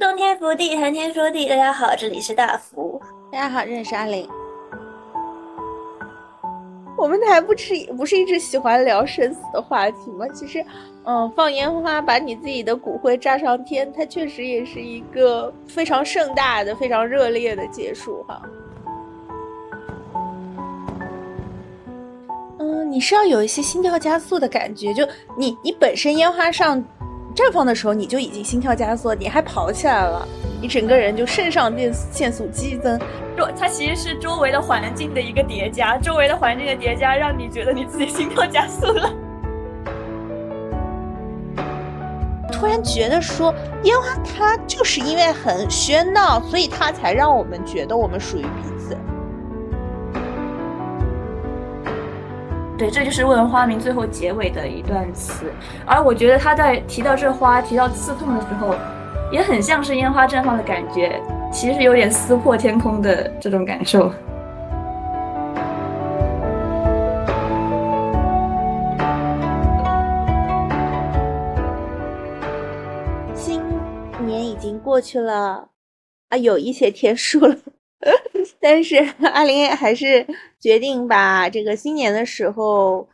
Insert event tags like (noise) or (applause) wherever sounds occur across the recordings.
冬天福地，寒天说地。大家好，这里是大福。大家好，认识阿玲。我们台不是不是一直喜欢聊生死的话题吗？其实，嗯，放烟花把你自己的骨灰炸上天，它确实也是一个非常盛大的、非常热烈的结束哈。嗯，你是要有一些心跳加速的感觉，就你你本身烟花上。绽放的时候你就已经心跳加速，你还跑起来了，你整个人就肾上腺腺素激增。就它其实是周围的环境的一个叠加，周围的环境的叠加让你觉得你自己心跳加速了。(laughs) 突然觉得说烟花它就是因为很喧闹，所以它才让我们觉得我们属于彼此。对，这就是问花名最后结尾的一段词，而我觉得他在提到这花、提到刺痛的时候，也很像是烟花绽放的感觉，其实有点撕破天空的这种感受。新年已经过去了，啊，有一些天数了。(laughs) 但是阿林还是决定把这个新年的时候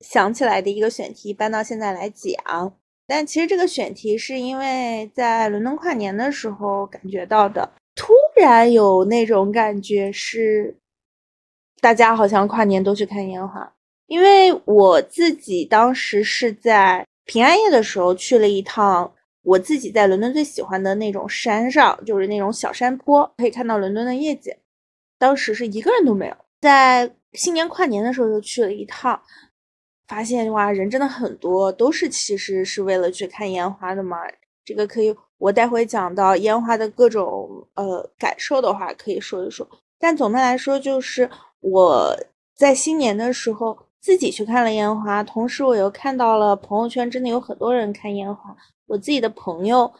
想起来的一个选题搬到现在来讲。但其实这个选题是因为在伦敦跨年的时候感觉到的，突然有那种感觉是大家好像跨年都去看烟花。因为我自己当时是在平安夜的时候去了一趟。我自己在伦敦最喜欢的那种山上，就是那种小山坡，可以看到伦敦的夜景。当时是一个人都没有，在新年跨年的时候就去了一趟，发现哇，人真的很多，都是其实是为了去看烟花的嘛。这个可以，我待会讲到烟花的各种呃感受的话，可以说一说。但总的来说，就是我在新年的时候自己去看了烟花，同时我又看到了朋友圈真的有很多人看烟花。我自己的朋友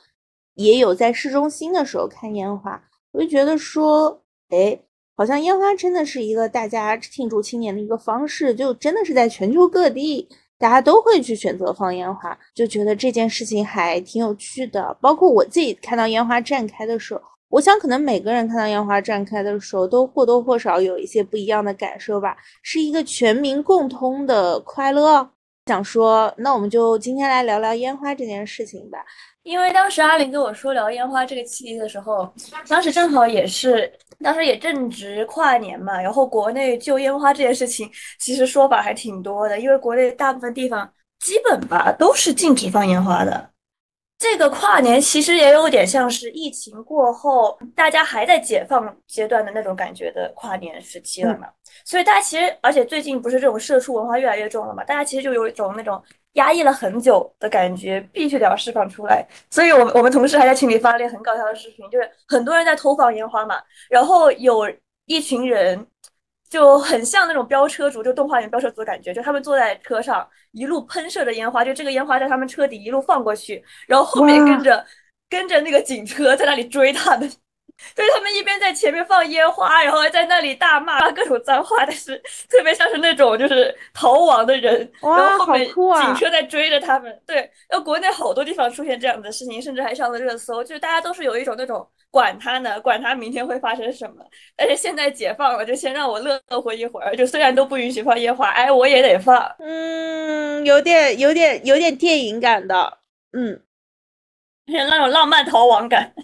也有在市中心的时候看烟花，我就觉得说，哎，好像烟花真的是一个大家庆祝新年的一个方式，就真的是在全球各地大家都会去选择放烟花，就觉得这件事情还挺有趣的。包括我自己看到烟花绽开的时候，我想可能每个人看到烟花绽开的时候都或多或少有一些不一样的感受吧，是一个全民共通的快乐。想说，那我们就今天来聊聊烟花这件事情吧。因为当时阿林跟我说聊烟花这个契机的时候，当时正好也是，当时也正值跨年嘛。然后国内就烟花这件事情，其实说法还挺多的。因为国内大部分地方基本吧都是禁止放烟花的。这个跨年其实也有点像是疫情过后，大家还在解放阶段的那种感觉的跨年时期了嘛。所以大家其实，而且最近不是这种社畜文化越来越重了嘛，大家其实就有一种那种压抑了很久的感觉，必须得要释放出来。所以，我我们同事还在群里发了很搞笑的视频，就是很多人在偷放烟花嘛，然后有一群人就很像那种飙车族，就动画里飙车族的感觉，就他们坐在车上一路喷射着烟花，就这个烟花在他们车底一路放过去，然后后面跟着跟着那个警车在那里追他们。对他们一边在前面放烟花，然后还在那里大骂各种脏话，但是特别像是那种就是逃亡的人，然后后面警车在追着他们。对，然后国内好多地方出现这样的事情，甚至还上了热搜，就是大家都是有一种那种管他呢，管他明天会发生什么，但是现在解放了，就先让我乐活一会儿。就虽然都不允许放烟花，哎，我也得放。嗯，有点有点有点电影感的，嗯，有 (laughs) 那种浪漫逃亡感。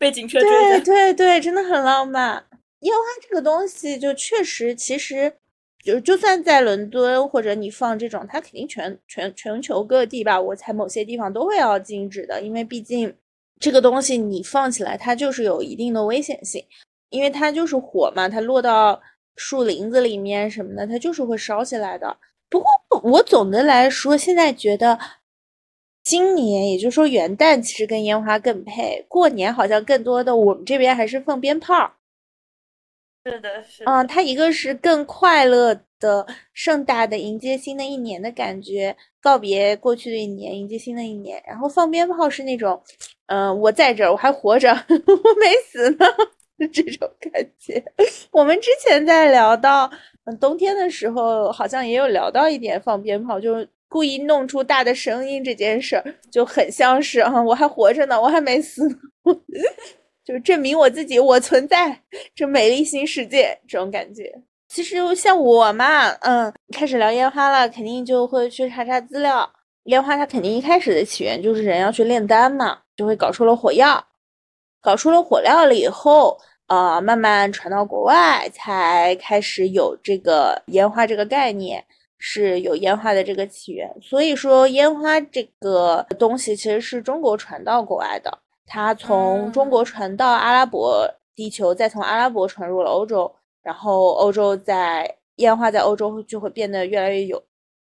被警车追对 (laughs) 对对，真的很浪漫。烟花这个东西，就确实，其实就就算在伦敦或者你放这种，它肯定全全全球各地吧，我猜某些地方都会要禁止的，因为毕竟这个东西你放起来，它就是有一定的危险性，因为它就是火嘛，它落到树林子里面什么的，它就是会烧起来的。不过我总的来说，现在觉得。今年，也就是说元旦，其实跟烟花更配。过年好像更多的，我们这边还是放鞭炮。是的，是。嗯，它一个是更快乐的、盛大的迎接新的一年的感觉，告别过去的一年，迎接新的一年。然后放鞭炮是那种，嗯，我在这儿，我还活着，(laughs) 我没死呢，(laughs) 这种感觉。我们之前在聊到，嗯，冬天的时候，好像也有聊到一点放鞭炮，就是。故意弄出大的声音这件事儿就很像是啊，我还活着呢，我还没死。(laughs) 就是证明我自己，我存在这美丽新世界这种感觉。其实像我嘛，嗯，开始聊烟花了，肯定就会去查查资料。烟花它肯定一开始的起源就是人要去炼丹嘛，就会搞出了火药，搞出了火药了以后，呃，慢慢传到国外，才开始有这个烟花这个概念，是有烟花的这个起源。所以说，烟花这个东西其实是中国传到国外的。它从中国传到阿拉伯地球，再从阿拉伯传入了欧洲，然后欧洲在烟花在欧洲就会变得越来越有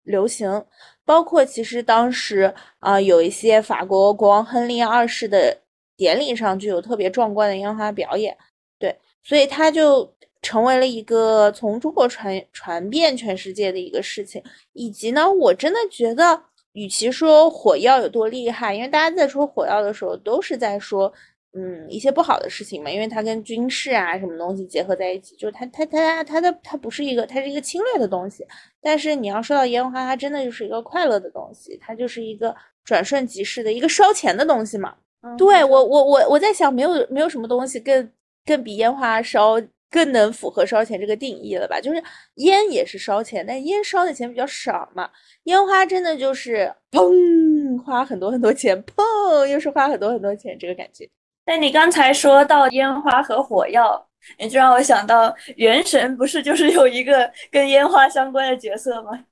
流行。包括其实当时啊，有一些法国国王亨利二世的典礼上就有特别壮观的烟花表演，对，所以他就成为了一个从中国传传遍全世界的一个事情。以及呢，我真的觉得。与其说火药有多厉害，因为大家在说火药的时候，都是在说，嗯，一些不好的事情嘛。因为它跟军事啊什么东西结合在一起，就是它它它它的它不是一个，它是一个侵略的东西。但是你要说到烟花，它真的就是一个快乐的东西，它就是一个转瞬即逝的一个烧钱的东西嘛。对我我我我在想，没有没有什么东西更更比烟花烧。更能符合烧钱这个定义了吧？就是烟也是烧钱，但烟烧的钱比较少嘛。烟花真的就是砰，花很多很多钱，砰，又是花很多很多钱，这个感觉。但你刚才说到烟花和火药，你就让我想到《原神》，不是就是有一个跟烟花相关的角色吗？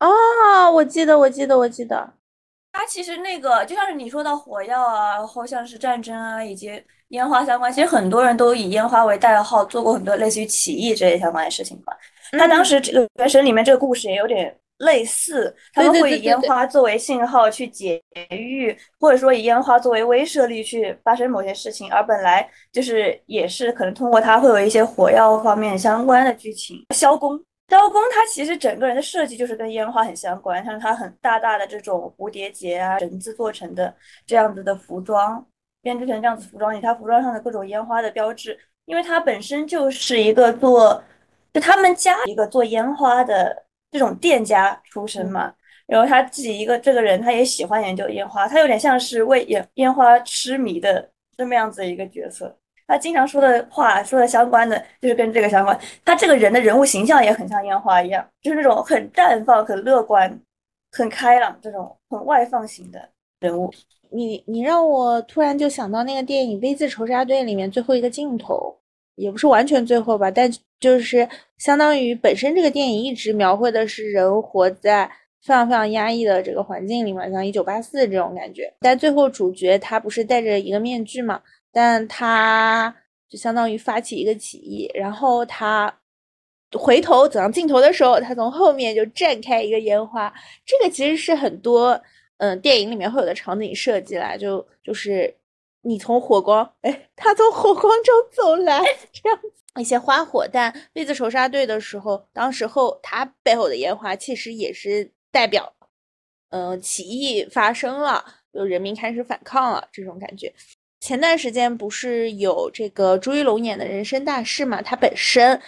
哦，我记得，我记得，我记得。它其实那个就像是你说到火药啊，然后像是战争啊，以及。烟花相关，其实很多人都以烟花为代号，做过很多类似于起义这类相关的事情吧。他当时这个原神里面这个故事也有点类似，他们会以烟花作为信号去劫狱，或者说以烟花作为威慑力去发生某些事情。而本来就是也是可能通过它会有一些火药方面相关的剧情。萧公，萧公他其实整个人的设计就是跟烟花很相关，像他很大大的这种蝴蝶结啊绳子做成的这样子的服装。编织成这样子服装，以他服装上的各种烟花的标志，因为他本身就是一个做，就他们家一个做烟花的这种店家出身嘛，然后他自己一个这个人，他也喜欢研究烟花，他有点像是为烟烟花痴迷的这么样子一个角色。他经常说的话，说的相关的就是跟这个相关。他这个人的人物形象也很像烟花一样，就是那种很绽放、很乐观、很开朗这种很外放型的人物。你你让我突然就想到那个电影《V 字仇杀队》里面最后一个镜头，也不是完全最后吧，但就是相当于本身这个电影一直描绘的是人活在非常非常压抑的这个环境里面，像一九八四这种感觉。但最后主角他不是戴着一个面具嘛，但他就相当于发起一个起义，然后他回头走向镜头的时候，他从后面就绽开一个烟花。这个其实是很多。嗯，电影里面会有的场景设计啦，就就是你从火光，哎，他从火光中走来，这样一些花火。但《绿子仇杀队》的时候，当时候他背后的烟花其实也是代表，嗯，起义发生了，就人民开始反抗了这种感觉。前段时间不是有这个朱一龙演的人生大事嘛？他本身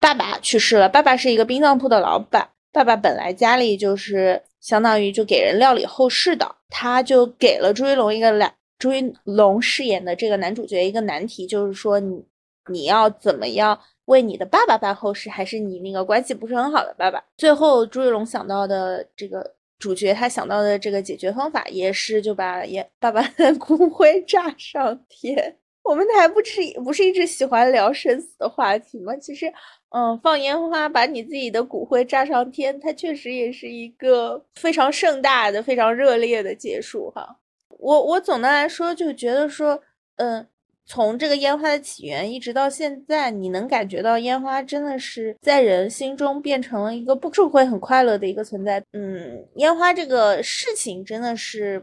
爸爸去世了，爸爸是一个殡葬铺的老板，爸爸本来家里就是。相当于就给人料理后事的，他就给了朱一龙一个男朱一龙饰演的这个男主角一个难题，就是说你你要怎么样为你的爸爸办后事，还是你那个关系不是很好的爸爸？最后朱一龙想到的这个主角，他想到的这个解决方法也是就把也爸爸的 (laughs) 骨灰炸上天。我们还不是不是一直喜欢聊生死的话题吗？其实。嗯，放烟花把你自己的骨灰炸上天，它确实也是一个非常盛大的、非常热烈的结束哈。我我总的来说就觉得说，嗯，从这个烟花的起源一直到现在，你能感觉到烟花真的是在人心中变成了一个不是会很快乐的一个存在。嗯，烟花这个事情真的是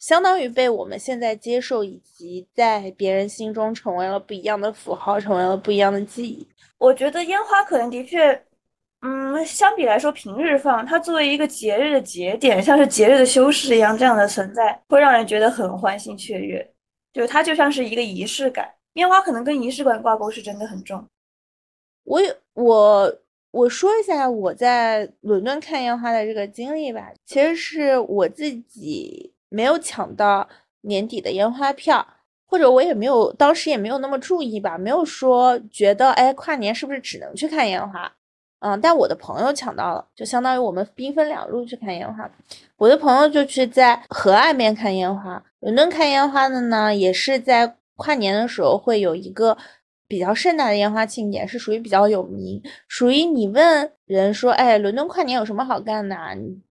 相当于被我们现在接受，以及在别人心中成为了不一样的符号，成为了不一样的记忆。我觉得烟花可能的确，嗯，相比来说，平日放它作为一个节日的节点，像是节日的修饰一样，这样的存在会让人觉得很欢欣雀跃，就它就像是一个仪式感。烟花可能跟仪式感挂钩是真的很重。我我我说一下我在伦敦看烟花的这个经历吧，其实是我自己没有抢到年底的烟花票。或者我也没有当时也没有那么注意吧，没有说觉得哎跨年是不是只能去看烟花？嗯，但我的朋友抢到了，就相当于我们兵分两路去看烟花。我的朋友就去在河岸边看烟花，伦敦看烟花的呢，也是在跨年的时候会有一个比较盛大的烟花庆典，是属于比较有名，属于你问人说，哎，伦敦跨年有什么好干的？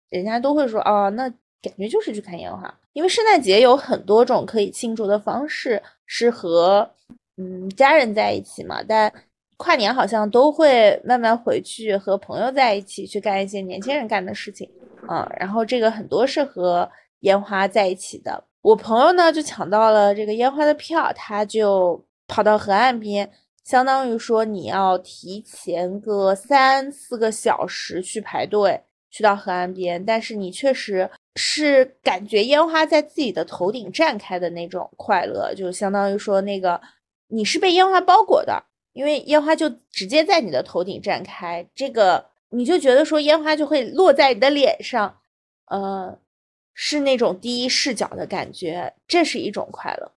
人家都会说，哦，那感觉就是去看烟花，因为圣诞节有很多种可以庆祝的方式，是和嗯家人在一起嘛，但。跨年好像都会慢慢回去和朋友在一起去干一些年轻人干的事情，嗯，然后这个很多是和烟花在一起的。我朋友呢就抢到了这个烟花的票，他就跑到河岸边，相当于说你要提前个三四个小时去排队去到河岸边，但是你确实是感觉烟花在自己的头顶绽开的那种快乐，就相当于说那个你是被烟花包裹的。因为烟花就直接在你的头顶绽开，这个你就觉得说烟花就会落在你的脸上，呃，是那种第一视角的感觉，这是一种快乐。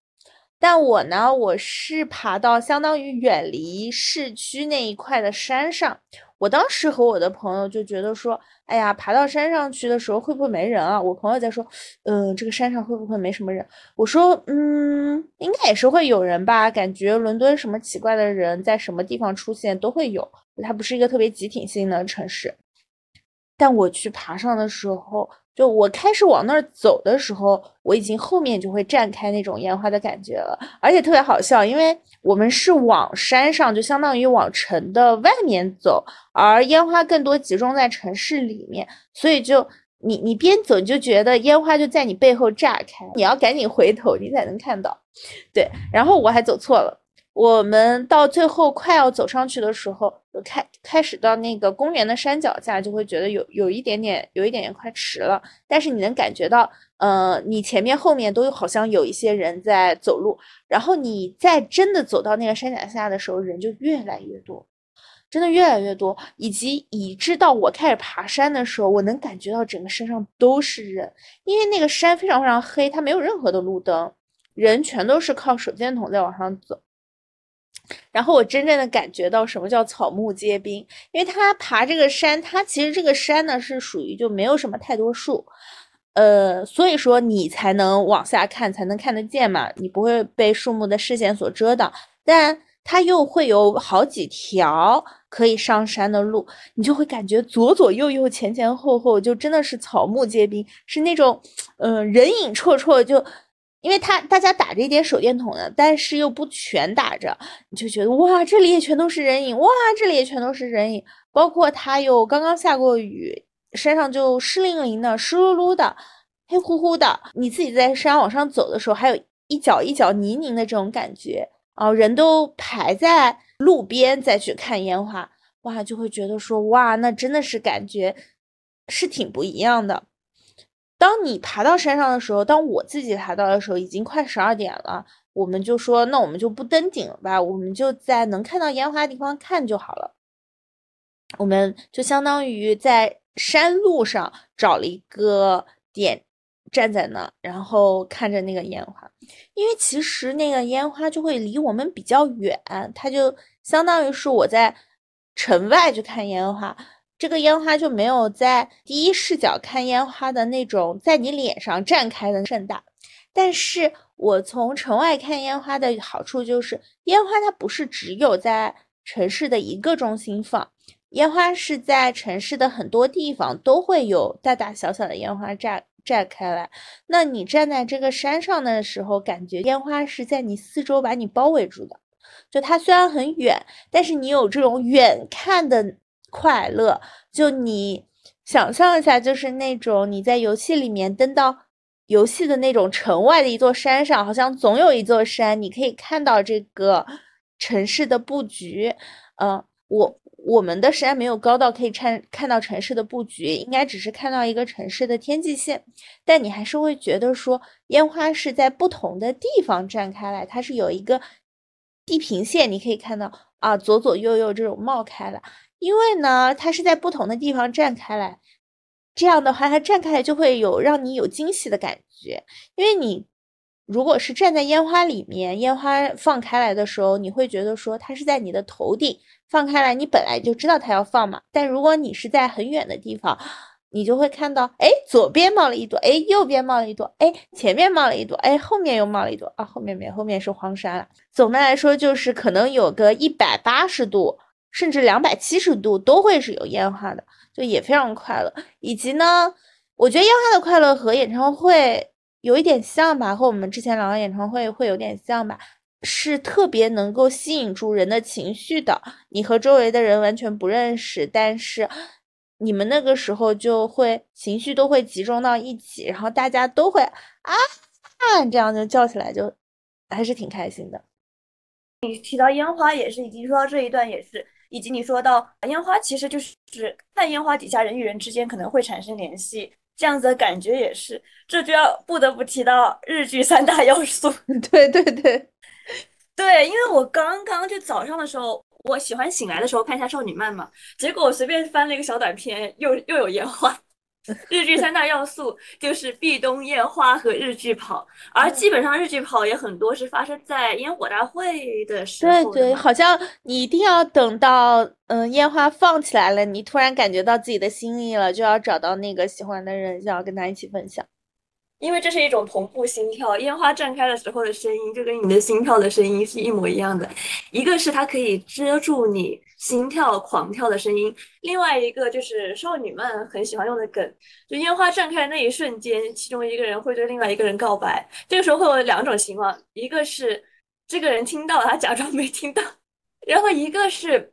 但我呢，我是爬到相当于远离市区那一块的山上。我当时和我的朋友就觉得说，哎呀，爬到山上去的时候会不会没人啊？我朋友在说，嗯，这个山上会不会没什么人？我说，嗯，应该也是会有人吧。感觉伦敦什么奇怪的人在什么地方出现都会有，它不是一个特别集体性的城市。但我去爬上的时候。就我开始往那儿走的时候，我已经后面就会绽开那种烟花的感觉了，而且特别好笑，因为我们是往山上，就相当于往城的外面走，而烟花更多集中在城市里面，所以就你你边走你就觉得烟花就在你背后炸开，你要赶紧回头你才能看到，对，然后我还走错了。我们到最后快要走上去的时候，开开始到那个公园的山脚下，就会觉得有有一点点，有一点点快迟了。但是你能感觉到，呃，你前面后面都好像有一些人在走路。然后你在真的走到那个山脚下的时候，人就越来越多，真的越来越多，以及以致到我开始爬山的时候，我能感觉到整个身上都是人，因为那个山非常非常黑，它没有任何的路灯，人全都是靠手电筒在往上走。然后我真正的感觉到什么叫草木皆兵，因为他爬这个山，它其实这个山呢是属于就没有什么太多树，呃，所以说你才能往下看，才能看得见嘛，你不会被树木的视线所遮挡。但它又会有好几条可以上山的路，你就会感觉左左右右、前前后后就真的是草木皆兵，是那种，嗯，人影绰绰就。因为他大家打着一点手电筒的，但是又不全打着，你就觉得哇，这里也全都是人影，哇，这里也全都是人影。包括他又刚刚下过雨，山上就湿淋淋的、湿漉漉的、黑乎乎的。你自己在山往上走的时候，还有一脚一脚泥泞的这种感觉啊。人都排在路边再去看烟花，哇，就会觉得说哇，那真的是感觉是挺不一样的。当你爬到山上的时候，当我自己爬到的时候，已经快十二点了。我们就说，那我们就不登顶了吧，我们就在能看到烟花的地方看就好了。我们就相当于在山路上找了一个点，站在那，然后看着那个烟花。因为其实那个烟花就会离我们比较远，它就相当于是我在城外去看烟花。这个烟花就没有在第一视角看烟花的那种在你脸上绽开的盛大，但是我从城外看烟花的好处就是，烟花它不是只有在城市的一个中心放，烟花是在城市的很多地方都会有大大小小的烟花绽绽开来。那你站在这个山上的时候，感觉烟花是在你四周把你包围住的，就它虽然很远，但是你有这种远看的。快乐，就你想象一下，就是那种你在游戏里面登到游戏的那种城外的一座山上，好像总有一座山，你可以看到这个城市的布局。嗯，我我们的山没有高到可以看看到城市的布局，应该只是看到一个城市的天际线。但你还是会觉得说，烟花是在不同的地方绽开来，它是有一个地平线，你可以看到啊，左左右右这种冒开来。因为呢，它是在不同的地方绽开来，这样的话，它绽开来就会有让你有惊喜的感觉。因为你如果是站在烟花里面，烟花放开来的时候，你会觉得说它是在你的头顶放开来，你本来就知道它要放嘛。但如果你是在很远的地方，你就会看到，哎，左边冒了一朵，哎，右边冒了一朵，哎，前面冒了一朵，哎，后面又冒了一朵啊，后面没，后面是荒山了。总的来说，就是可能有个一百八十度，甚至两百七十度都会是有烟花的，就也非常快乐。以及呢，我觉得烟花的快乐和演唱会有一点像吧，和我们之前聊的演唱会会有点像吧，是特别能够吸引住人的情绪的。你和周围的人完全不认识，但是。你们那个时候就会情绪都会集中到一起，然后大家都会啊啊这样就叫起来，就还是挺开心的。你提到烟花也是，以及说到这一段也是，以及你说到烟花其实就是看烟花底下人与人之间可能会产生联系，这样子的感觉也是。这就要不得不提到日剧三大要素。(laughs) 对对对 (laughs) 对，因为我刚刚就早上的时候。我喜欢醒来的时候看一下少女漫嘛，结果我随便翻了一个小短片，又又有烟花。日剧三大要素就是壁咚、烟花和日剧跑，而基本上日剧跑也很多是发生在烟火大会的时候。对对，好像你一定要等到嗯烟花放起来了，你突然感觉到自己的心意了，就要找到那个喜欢的人，想要跟他一起分享。因为这是一种同步心跳，烟花绽开的时候的声音就跟你的心跳的声音是一模一样的。一个是它可以遮住你心跳狂跳的声音，另外一个就是少女们很喜欢用的梗，就烟花绽开的那一瞬间，其中一个人会对另外一个人告白。这个时候会有两种情况，一个是这个人听到了，他假装没听到；然后一个是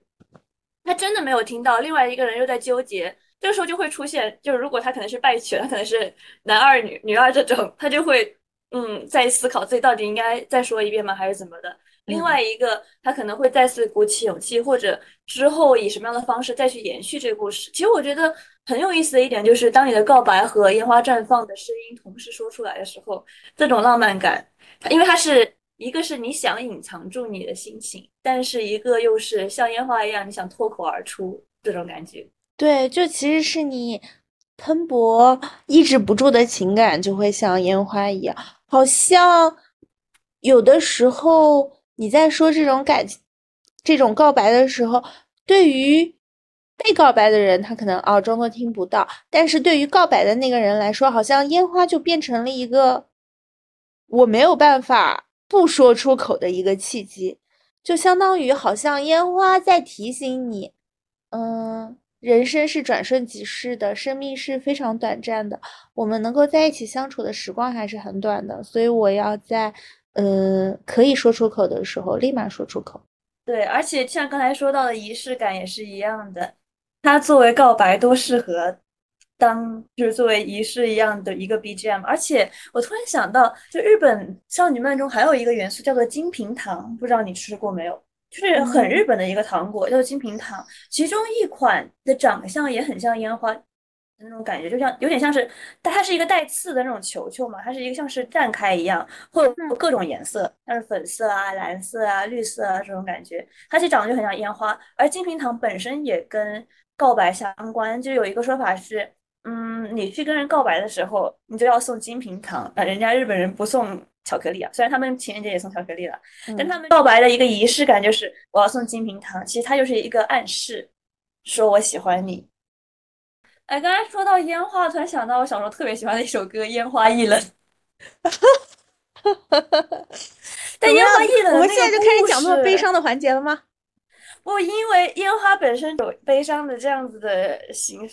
他真的没有听到，另外一个人又在纠结。这个时候就会出现，就是如果他可能是败犬，他可能是男二女女二这种，他就会嗯在思考自己到底应该再说一遍吗，还是怎么的。另外一个他可能会再次鼓起勇气，或者之后以什么样的方式再去延续这个故事。其实我觉得很有意思的一点就是，当你的告白和烟花绽放的声音同时说出来的时候，这种浪漫感，因为它是一个是你想隐藏住你的心情，但是一个又是像烟花一样你想脱口而出这种感觉。对，就其实是你喷薄抑制不住的情感，就会像烟花一样。好像有的时候你在说这种感情、这种告白的时候，对于被告白的人，他可能哦装作听不到；但是对于告白的那个人来说，好像烟花就变成了一个我没有办法不说出口的一个契机，就相当于好像烟花在提醒你，嗯。人生是转瞬即逝的，生命是非常短暂的，我们能够在一起相处的时光还是很短的，所以我要在，呃，可以说出口的时候立马说出口。对，而且像刚才说到的仪式感也是一样的，它作为告白都适合当就是作为仪式一样的一个 BGM。而且我突然想到，就日本少女漫中还有一个元素叫做金平糖，不知道你吃过没有？就是很日本的一个糖果，叫做金平糖。其中一款的长相也很像烟花的那种感觉，就像有点像是，但它是一个带刺的那种球球嘛，它是一个像是绽开一样，会有各种颜色，像是粉色啊、蓝色啊、绿色啊这种感觉。它其实长得就很像烟花，而金平糖本身也跟告白相关，就有一个说法是。嗯，你去跟人告白的时候，你就要送金平糖啊。人家日本人不送巧克力啊，虽然他们情人节也送巧克力了，但他们告白的一个仪式感就是我要送金平糖。其实它就是一个暗示，说我喜欢你。哎，刚才说到烟花，突然想到我小时候特别喜欢的一首歌《烟花易冷》。(laughs) 但烟花易冷，我们现在就开始讲那么悲伤的环节了吗？不，因为烟花本身有悲伤的这样子的形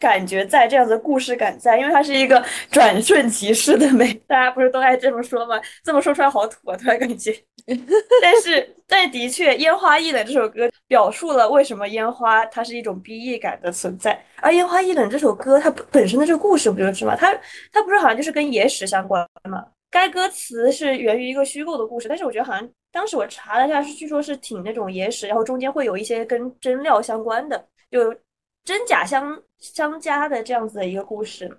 感觉在，这样子的故事感在，因为它是一个转瞬即逝的美，大家不是都爱这么说吗？这么说出来好土啊，突然感觉。(laughs) 但是，但的确，《烟花易冷》这首歌表述了为什么烟花它是一种逼佚感的存在，而《烟花易冷》这首歌它本身的这个故事不就是吗？它它不是好像就是跟野史相关吗？该歌词是源于一个虚构的故事，但是我觉得好像当时我查了一下，是据说是挺那种野史，然后中间会有一些跟真料相关的，有真假相相加的这样子的一个故事。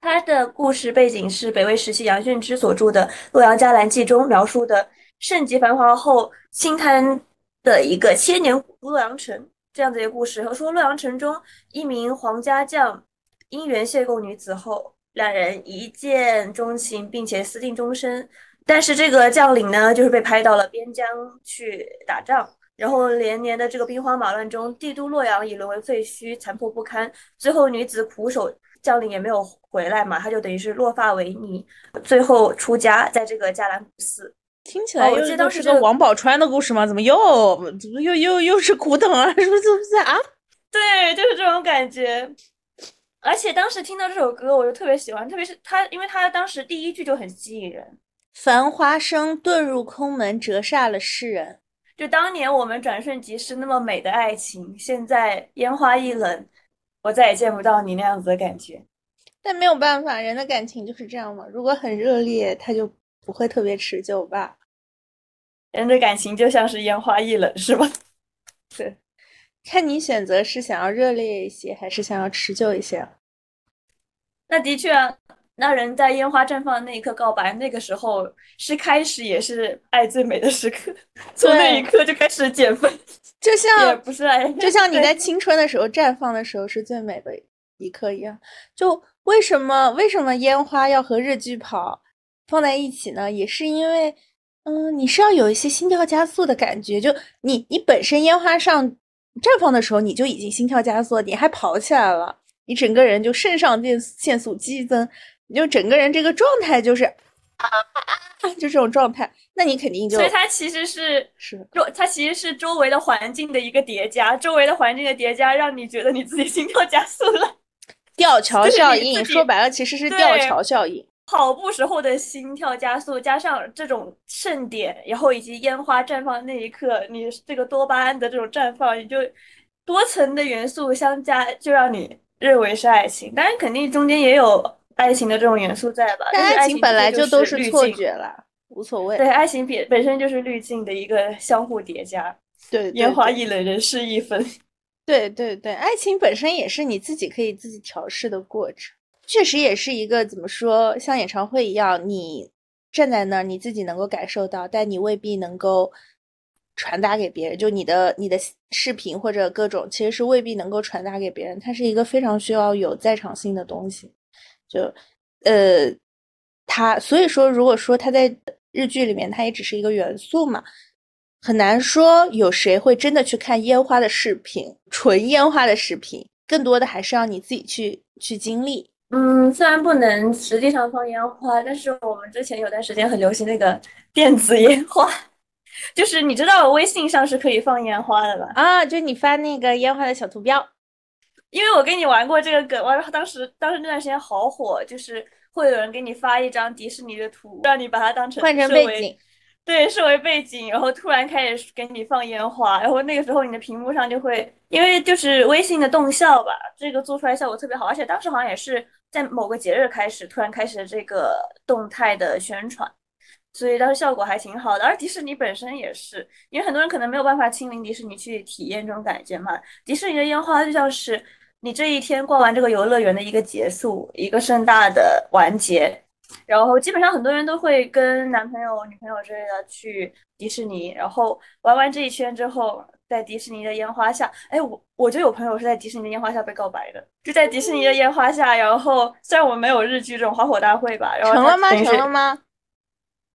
它的故事背景是北魏时期杨献之所著的《洛阳伽蓝记》中描述的盛极繁华后清瘫的一个千年古都洛阳城这样子一个故事。说洛阳城中一名皇家将因缘邂逅女子后。两人一见钟情，并且私定终身。但是这个将领呢，就是被派到了边疆去打仗，然后连年的这个兵荒马乱中，帝都洛阳已沦为废墟，残破不堪。最后女子苦守，将领也没有回来嘛，他就等于是落发为尼，最后出家，在这个迦兰古寺。听起来又是个王宝钏的故事吗？怎么又怎么又又又是苦等啊？(laughs) 是不是？是不是啊？对，就是这种感觉。而且当时听到这首歌，我就特别喜欢，特别是他，因为他当时第一句就很吸引人。繁花生遁入空门，折煞了世人。就当年我们转瞬即逝那么美的爱情，现在烟花易冷，我再也见不到你那样子的感觉。但没有办法，人的感情就是这样嘛。如果很热烈，他就不会特别持久吧。人的感情就像是烟花易冷，是吧？(laughs) 对，看你选择是想要热烈一些，还是想要持久一些。那的确啊。那人在烟花绽放的那一刻告白，那个时候是开始，也是爱最美的时刻。从那一刻就开始减分，就像不是爱，就像你在青春的时候绽放的时候是最美的一刻一样。就为什么为什么烟花要和日剧跑放在一起呢？也是因为，嗯，你是要有一些心跳加速的感觉。就你你本身烟花上绽放的时候，你就已经心跳加速，你还跑起来了，你整个人就肾上腺腺素激增。你就整个人这个状态就是啊啊啊，(laughs) 就这种状态，那你肯定就所以它其实是是周，它其实是周围的环境的一个叠加，周围的环境的叠加，让你觉得你自己心跳加速了。吊桥效应说白了其实是吊桥效应。跑步时候的心跳加速，加上这种盛典，然后以及烟花绽放那一刻，你这个多巴胺的这种绽放，你就多层的元素相加，就让你认为是爱情。当然，肯定中间也有。爱情的这种元素在吧？但爱情本来就都是错觉了，无所谓。对，爱情本本身就是滤镜的一个相互叠加。对，烟花易冷，人事易分。(laughs) 对对对，爱情本身也是你自己可以自己调试的过程。确实也是一个怎么说，像演唱会一样，你站在那儿，你自己能够感受到，但你未必能够传达给别人。就你的你的视频或者各种，其实是未必能够传达给别人。它是一个非常需要有在场性的东西。就，呃，他所以说，如果说他在日剧里面，他也只是一个元素嘛，很难说有谁会真的去看烟花的视频，纯烟花的视频，更多的还是要你自己去去经历。嗯，虽然不能实际上放烟花，但是我们之前有段时间很流行那个 (laughs) 电子烟花，就是你知道微信上是可以放烟花的吧？啊，就你发那个烟花的小图标。因为我跟你玩过这个梗，我当时当时那段时间好火，就是会有人给你发一张迪士尼的图，让你把它当成换成背景，对，设为背景，然后突然开始给你放烟花，然后那个时候你的屏幕上就会，因为就是微信的动效吧，这个做出来效果特别好，而且当时好像也是在某个节日开始突然开始这个动态的宣传，所以当时效果还挺好的。而迪士尼本身也是，因为很多人可能没有办法亲临迪士尼去体验这种感觉嘛，迪士尼的烟花就像是。你这一天逛完这个游乐园的一个结束，一个盛大的完结，然后基本上很多人都会跟男朋友、女朋友之类的去迪士尼，然后玩完这一圈之后，在迪士尼的烟花下，哎，我我就有朋友是在迪士尼的烟花下被告白的，就在迪士尼的烟花下，然后虽然我们没有日剧这种花火大会吧，然后成了吗？成了吗？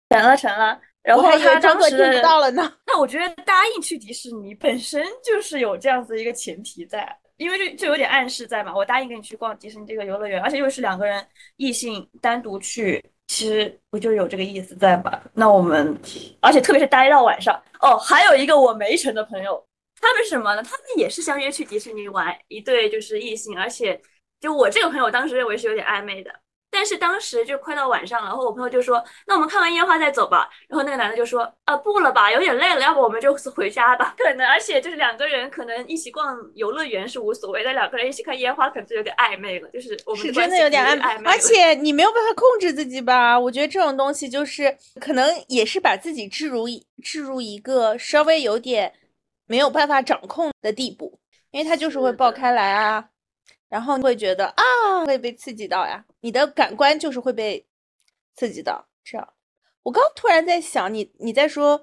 成了，成了。然后他当时到了呢。那我觉得答应去迪士尼本身就是有这样子一个前提在。因为就就有点暗示在嘛，我答应跟你去逛迪士尼这个游乐园，而且又是两个人异性单独去，其实不就有这个意思在嘛？那我们，而且特别是待到晚上哦，还有一个我没成的朋友，他们是什么呢？他们也是相约去迪士尼玩，一对就是异性，而且就我这个朋友当时认为是有点暧昧的。但是当时就快到晚上了，然后我朋友就说：“那我们看完烟花再走吧。”然后那个男的就说：“啊，不了吧，有点累了，要不我们就回家吧。(laughs) ”可能，而且就是两个人可能一起逛游乐园是无所谓，但两个人一起看烟花可能就有点暧昧了。就是我们是真的有点暧昧，而且你没有办法控制自己吧？我觉得这种东西就是可能也是把自己置入置入一个稍微有点没有办法掌控的地步，因为它就是会爆开来啊。然后你会觉得啊，会被刺激到呀，你的感官就是会被刺激到。这样，我刚突然在想，你你在说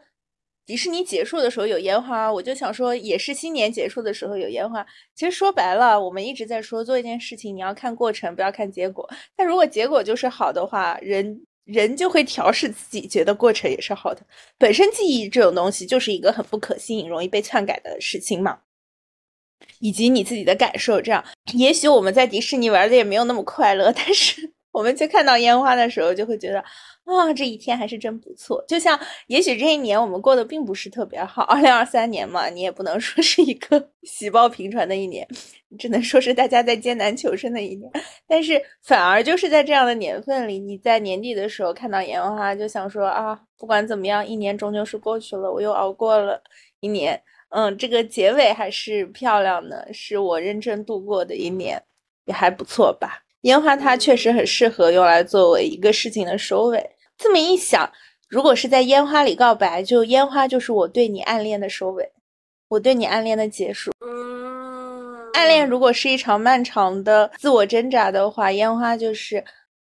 迪士尼结束的时候有烟花，我就想说，也是新年结束的时候有烟花。其实说白了，我们一直在说做一件事情，你要看过程，不要看结果。但如果结果就是好的话，人人就会调试自己，觉得过程也是好的。本身记忆这种东西就是一个很不可信、容易被篡改的事情嘛，以及你自己的感受。这样，也许我们在迪士尼玩的也没有那么快乐，(laughs) 但是我们去看到烟花的时候，就会觉得。啊，这一天还是真不错。就像，也许这一年我们过得并不是特别好，二零二三年嘛，你也不能说是一个 (laughs) 喜报频传的一年，只能说是大家在艰难求生的一年。但是，反而就是在这样的年份里，你在年底的时候看到烟花，就想说啊，不管怎么样，一年终究是过去了，我又熬过了一年。嗯，这个结尾还是漂亮的，是我认真度过的一年，也还不错吧。烟花它确实很适合用来作为一个事情的收尾。这么一想，如果是在烟花里告白，就烟花就是我对你暗恋的收尾，我对你暗恋的结束。嗯，暗恋如果是一场漫长的自我挣扎的话，烟花就是，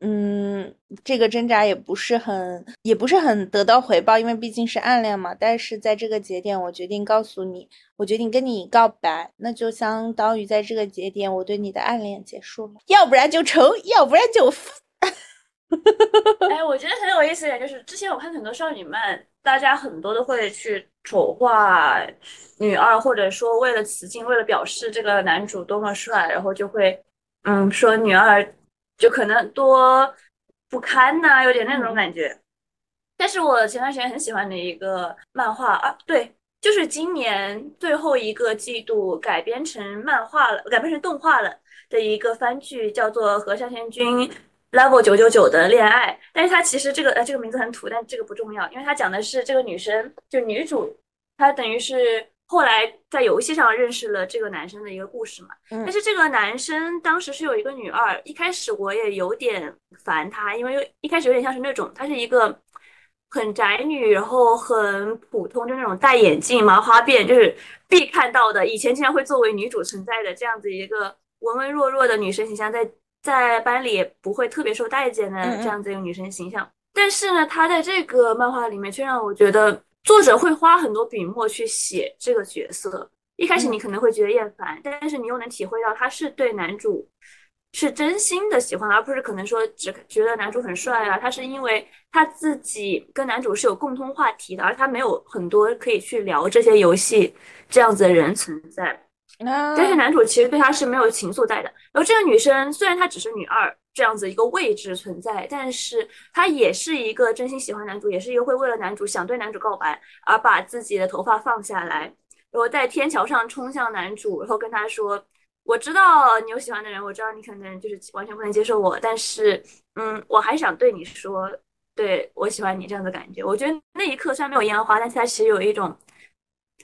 嗯，这个挣扎也不是很，也不是很得到回报，因为毕竟是暗恋嘛。但是在这个节点，我决定告诉你，我决定跟你告白，那就相当于在这个节点，我对你的暗恋结束了。要不然就成，要不然就。哎，我觉得很有意思一点就是，之前我看很多少女漫，大家很多都会去丑化女二，或者说为了雌竞，为了表示这个男主多么帅，然后就会嗯说女二就可能多不堪呐，有点那种感觉。但是我前段时间很喜欢的一个漫画啊，对，就是今年最后一个季度改编成漫画了，改编成动画了的一个番剧，叫做《和山田君》。Level 九九九的恋爱，但是它其实这个呃这个名字很土，但这个不重要，因为它讲的是这个女生就女主，她等于是后来在游戏上认识了这个男生的一个故事嘛。但是这个男生当时是有一个女二，一开始我也有点烦他，因为一开始有点像是那种她是一个很宅女，然后很普通，就那种戴眼镜、麻花辫，就是必看到的，以前经常会作为女主存在的这样子一个文文弱弱的女生形象，在。在班里也不会特别受待见的这样子一个女生形象，但是呢，她在这个漫画里面却让我觉得作者会花很多笔墨去写这个角色。一开始你可能会觉得厌烦，但是你又能体会到他是对男主是真心的喜欢，而不是可能说只觉得男主很帅啊。他是因为他自己跟男主是有共通话题的，而他没有很多可以去聊这些游戏这样子的人存在。但是男主其实对她是没有情愫在的。然后这个女生虽然她只是女二这样子一个位置存在，但是她也是一个真心喜欢男主，也是一个会为了男主想对男主告白而把自己的头发放下来，然后在天桥上冲向男主，然后跟他说：“我知道你有喜欢的人，我知道你可能就是完全不能接受我，但是嗯，我还想对你说，对我喜欢你这样的感觉。”我觉得那一刻虽然没有烟花，但是它其实有一种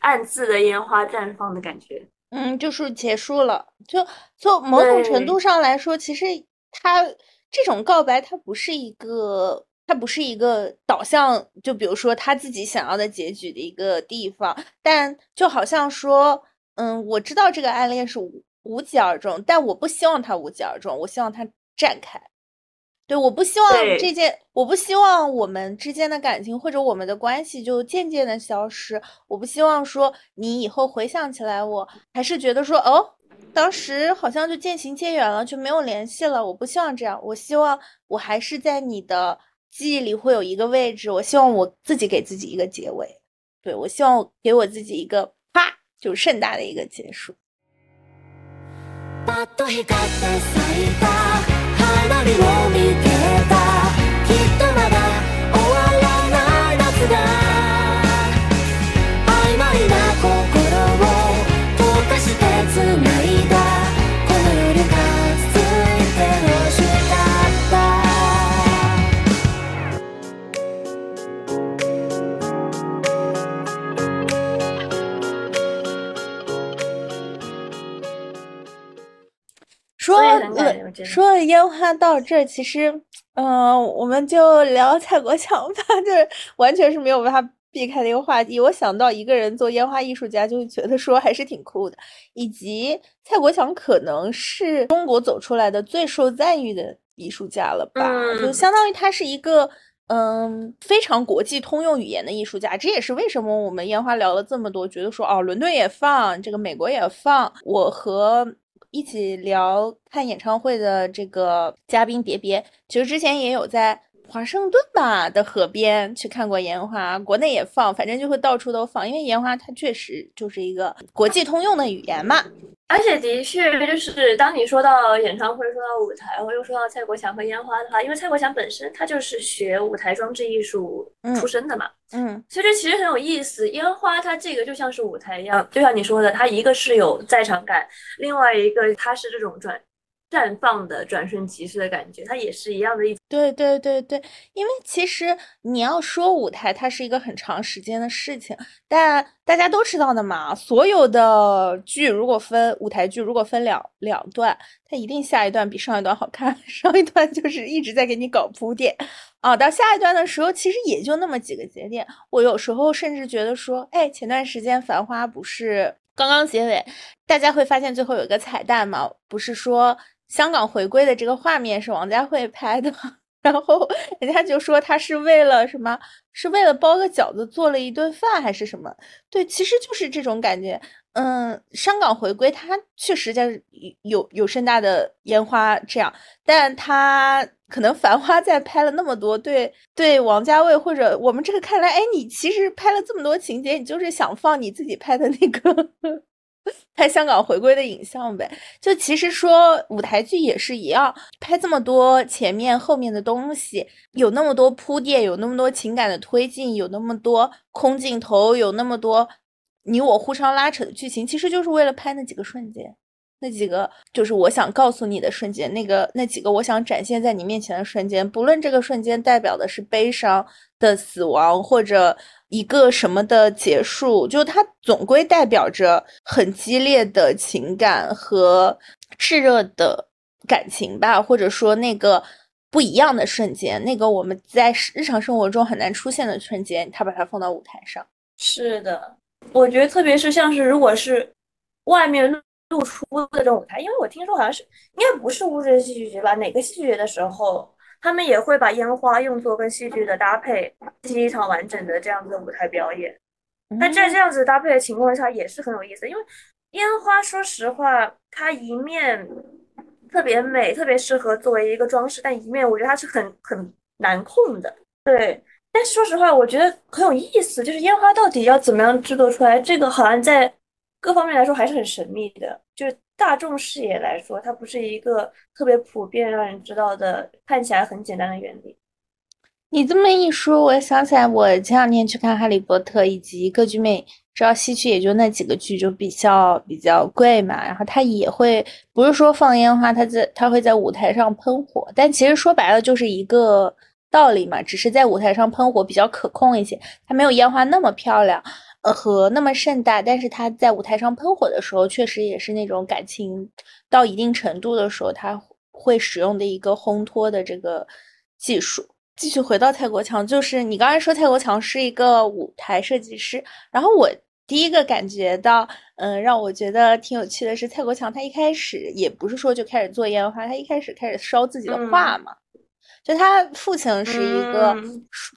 暗自的烟花绽放的感觉。嗯，就是结束了。就从某种程度上来说，其实他这种告白，它不是一个，它不是一个导向，就比如说他自己想要的结局的一个地方。但就好像说，嗯，我知道这个暗恋是无无疾而终，但我不希望它无疾而终，我希望它绽开。对，我不希望这件，我不希望我们之间的感情或者我们的关系就渐渐的消失。我不希望说你以后回想起来，我还是觉得说，哦，当时好像就渐行渐远了，就没有联系了。我不希望这样，我希望我还是在你的记忆里会有一个位置。我希望我自己给自己一个结尾，对我希望给我自己一个啪，就盛大的一个结束。花火を見てた 说了烟花到这儿，其实，嗯，我们就聊蔡国强吧，(laughs) 就是完全是没有办法避开的一个话题。我想到一个人做烟花艺术家，就会觉得说还是挺酷的。以及蔡国强可能是中国走出来的最受赞誉的艺术家了吧？就相当于他是一个嗯非常国际通用语言的艺术家。这也是为什么我们烟花聊了这么多，觉得说哦，伦敦也放，这个美国也放。我和一起聊看演唱会的这个嘉宾别别，其实之前也有在华盛顿吧的河边去看过烟花，国内也放，反正就会到处都放，因为烟花它确实就是一个国际通用的语言嘛。而且的确，就是当你说到演唱会、说到舞台，或又说到蔡国强和烟花的话，因为蔡国强本身他就是学舞台装置艺术出身的嘛，嗯，所以这其实很有意思。烟花它这个就像是舞台一样，就像你说的，它一个是有在场感，另外一个它是这种转。绽放的转瞬即逝的感觉，它也是一样的。一对对对对，因为其实你要说舞台，它是一个很长时间的事情，但大家都知道的嘛。所有的剧如果分舞台剧，如果分两两段，它一定下一段比上一段好看。(laughs) 上一段就是一直在给你搞铺垫啊，到下一段的时候，其实也就那么几个节点。我有时候甚至觉得说，哎，前段时间《繁花》不是刚刚结尾，大家会发现最后有一个彩蛋嘛？不是说。香港回归的这个画面是王家卫拍的，(laughs) 然后人家就说他是为了什么？是为了包个饺子做了一顿饭还是什么？对，其实就是这种感觉。嗯，香港回归它确实在有有盛大的烟花这样，但他可能繁花在拍了那么多，对对，王家卫或者我们这个看来，哎，你其实拍了这么多情节，你就是想放你自己拍的那个。拍香港回归的影像呗，就其实说舞台剧也是一样，拍这么多前面后面的东西，有那么多铺垫，有那么多情感的推进，有那么多空镜头，有那么多你我互相拉扯的剧情，其实就是为了拍那几个瞬间，那几个就是我想告诉你的瞬间，那个那几个我想展现在你面前的瞬间，不论这个瞬间代表的是悲伤的死亡或者。一个什么的结束，就它总归代表着很激烈的情感和炽热的感情吧，或者说那个不一样的瞬间，那个我们在日常生活中很难出现的瞬间，他把它放到舞台上。是的，我觉得特别是像是如果是外面露出的这种舞台，因为我听说好像是应该不是乌镇戏剧节吧，哪个戏剧节的时候。他们也会把烟花用作跟戏剧的搭配，进行一场完整的这样子的舞台表演。那在这样子搭配的情况下，也是很有意思。因为烟花，说实话，它一面特别美，特别适合作为一个装饰，但一面我觉得它是很很难控的。对，但是说实话，我觉得很有意思，就是烟花到底要怎么样制作出来，这个好像在各方面来说还是很神秘的。大众视野来说，它不是一个特别普遍让人知道的，看起来很简单的原理。你这么一说，我想起来，我前两天去看《哈利波特》以及歌剧魅，知道西区也就那几个剧就比较比较贵嘛。然后它也会不是说放烟花，它在它会在舞台上喷火，但其实说白了就是一个道理嘛，只是在舞台上喷火比较可控一些，它没有烟花那么漂亮。呃，和那么盛大，但是他在舞台上喷火的时候，确实也是那种感情到一定程度的时候，他会使用的一个烘托的这个技术。继续回到蔡国强，就是你刚才说蔡国强是一个舞台设计师，然后我第一个感觉到，嗯，让我觉得挺有趣的是，蔡国强他一开始也不是说就开始做烟花，他一开始开始烧自己的画嘛，就他父亲是一个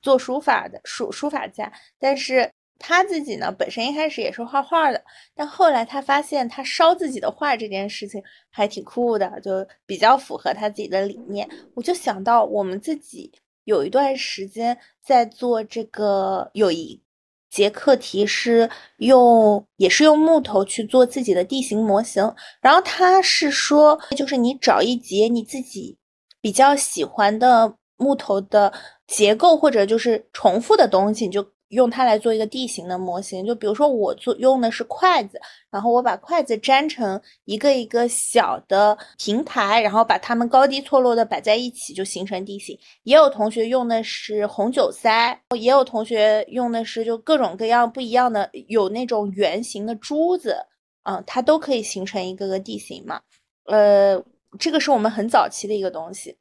做书法的书书法家，但是。他自己呢，本身一开始也是画画的，但后来他发现他烧自己的画这件事情还挺酷的，就比较符合他自己的理念。我就想到我们自己有一段时间在做这个，有一节课题是用，也是用木头去做自己的地形模型。然后他是说，就是你找一节你自己比较喜欢的木头的结构，或者就是重复的东西，你就。用它来做一个地形的模型，就比如说我做用的是筷子，然后我把筷子粘成一个一个小的平台，然后把它们高低错落的摆在一起，就形成地形。也有同学用的是红酒塞，也有同学用的是就各种各样不一样的，有那种圆形的珠子，嗯，它都可以形成一个个地形嘛。呃，这个是我们很早期的一个东西。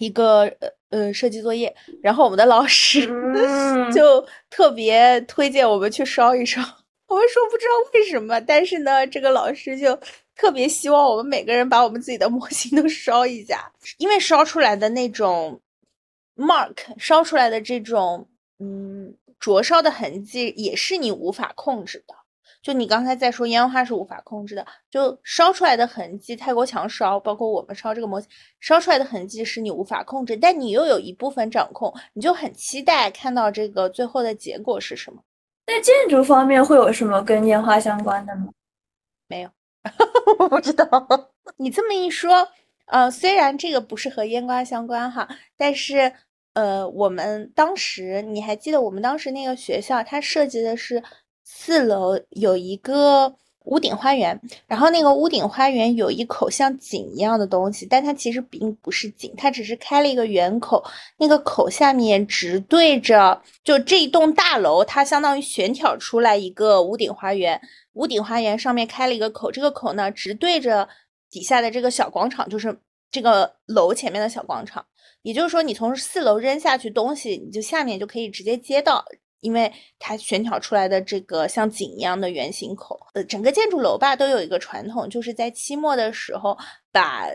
一个呃呃设计作业，然后我们的老师 (laughs) 就特别推荐我们去烧一烧。我们说不知道为什么，但是呢，这个老师就特别希望我们每个人把我们自己的模型都烧一下，因为烧出来的那种 mark，烧出来的这种嗯灼烧的痕迹也是你无法控制的。就你刚才在说烟花是无法控制的，就烧出来的痕迹，泰国强烧，包括我们烧这个模型烧出来的痕迹是你无法控制，但你又有一部分掌控，你就很期待看到这个最后的结果是什么。在建筑方面会有什么跟烟花相关的吗？没有，(laughs) 我不知道。(laughs) 你这么一说，呃，虽然这个不是和烟花相关哈，但是。呃，我们当时你还记得我们当时那个学校，它设计的是四楼有一个屋顶花园，然后那个屋顶花园有一口像井一样的东西，但它其实并不是井，它只是开了一个圆口，那个口下面直对着就这一栋大楼，它相当于悬挑出来一个屋顶花园，屋顶花园上面开了一个口，这个口呢直对着底下的这个小广场，就是这个楼前面的小广场。也就是说，你从四楼扔下去东西，你就下面就可以直接接到，因为它悬挑出来的这个像井一样的圆形口。呃，整个建筑楼吧都有一个传统，就是在期末的时候把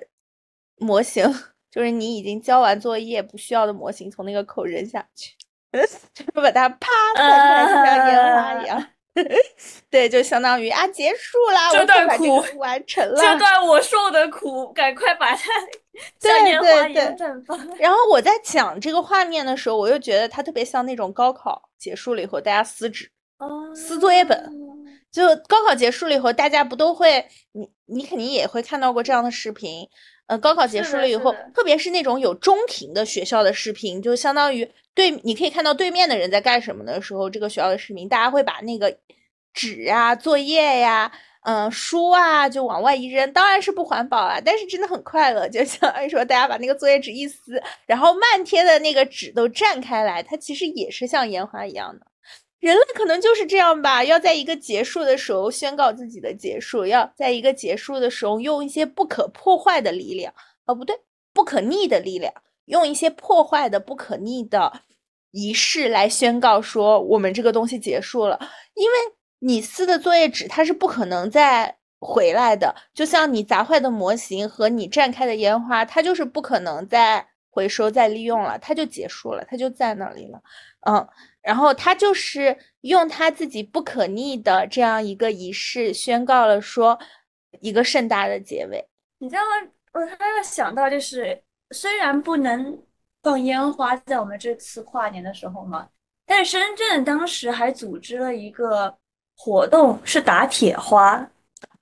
模型，(laughs) 就是你已经交完作业不需要的模型，从那个口扔下去，(laughs) 就把它啪散开，像烟花一样。(laughs) 对，就相当于啊，结束啦，这段苦完成了，这段我受的苦，赶快把它像烟花一样绽放。然后我在讲这个画面的时候，我又觉得它特别像那种高考结束了以后大家撕纸、撕作业本。就高考结束了以后，大家不都会，你你肯定也会看到过这样的视频。呃，高考结束了以后，特别是那种有中庭的学校的视频，就相当于对，你可以看到对面的人在干什么的时候，这个学校的视频，大家会把那个纸啊、作业呀、嗯、书啊，就往外一扔，当然是不环保啊，但是真的很快乐，就相当于说大家把那个作业纸一撕，然后漫天的那个纸都绽开来，它其实也是像烟花一样的。人类可能就是这样吧，要在一个结束的时候宣告自己的结束，要在一个结束的时候用一些不可破坏的力量，哦，不对，不可逆的力量，用一些破坏的不可逆的仪式来宣告说我们这个东西结束了。因为你撕的作业纸它是不可能再回来的，就像你砸坏的模型和你绽开的烟花，它就是不可能再回收再利用了，它就结束了，它就在那里了，嗯。然后他就是用他自己不可逆的这样一个仪式，宣告了说一个盛大的结尾。你知道吗？我还要想到，就是虽然不能放烟花在我们这次跨年的时候嘛，但深圳当时还组织了一个活动，是打铁花。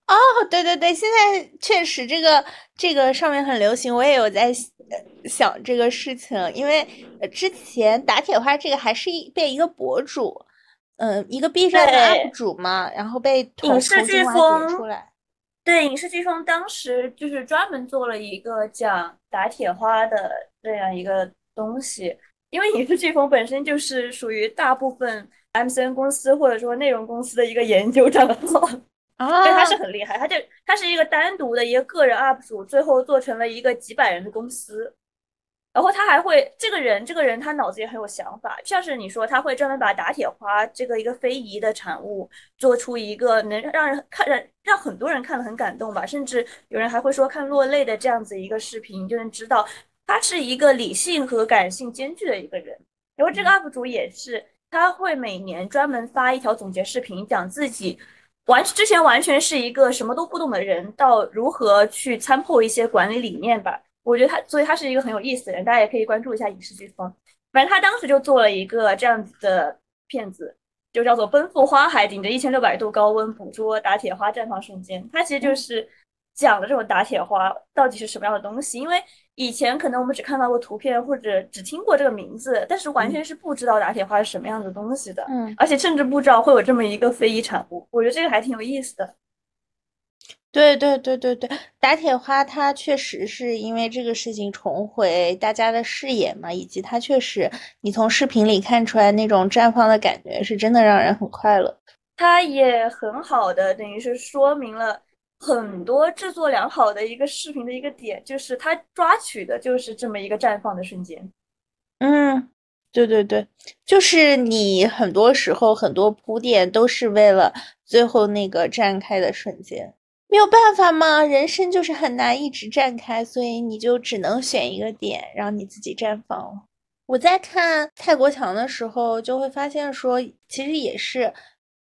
哦，对对对，现在确实这个这个上面很流行，我也有在想这个事情，因为之前打铁花这个还是一被一个博主，嗯，一个 B 站的 UP 主嘛，然后被影视飓风出来，对，影视飓风当时就是专门做了一个讲打铁花的这样一个东西，因为影视飓风本身就是属于大部分 MCN 公司或者说内容公司的一个研究账号。(laughs) 啊，但，他是很厉害，他就他是一个单独的一个个人 UP 主，最后做成了一个几百人的公司。然后他还会，这个人这个人他脑子也很有想法，像是你说他会专门把打铁花这个一个非遗的产物做出一个能让人看让让很多人看了很感动吧，甚至有人还会说看落泪的这样子一个视频，就能知道他是一个理性和感性兼具的一个人。然后这个 UP 主也是，他会每年专门发一条总结视频，讲自己。完之前完全是一个什么都不懂的人，到如何去参透一些管理理念吧。我觉得他，所以他是一个很有意思的人，大家也可以关注一下影视飓风。反正他当时就做了一个这样子的片子，就叫做《奔赴花海，顶着一千六百度高温捕捉打铁花绽放瞬间》。他其实就是。讲的这种打铁花到底是什么样的东西？因为以前可能我们只看到过图片或者只听过这个名字，但是完全是不知道打铁花是什么样的东西的。嗯，而且甚至不知道会有这么一个非遗产物。我觉得这个还挺有意思的。对对对对对，打铁花它确实是因为这个事情重回大家的视野嘛，以及它确实你从视频里看出来那种绽放的感觉，是真的让人很快乐。它也很好的等于是说明了。很多制作良好的一个视频的一个点，就是它抓取的就是这么一个绽放的瞬间。嗯，对对对，就是你很多时候很多铺垫都是为了最后那个绽开的瞬间。没有办法嘛，人生就是很难一直绽开，所以你就只能选一个点让你自己绽放。我在看泰国墙的时候，就会发现说，其实也是。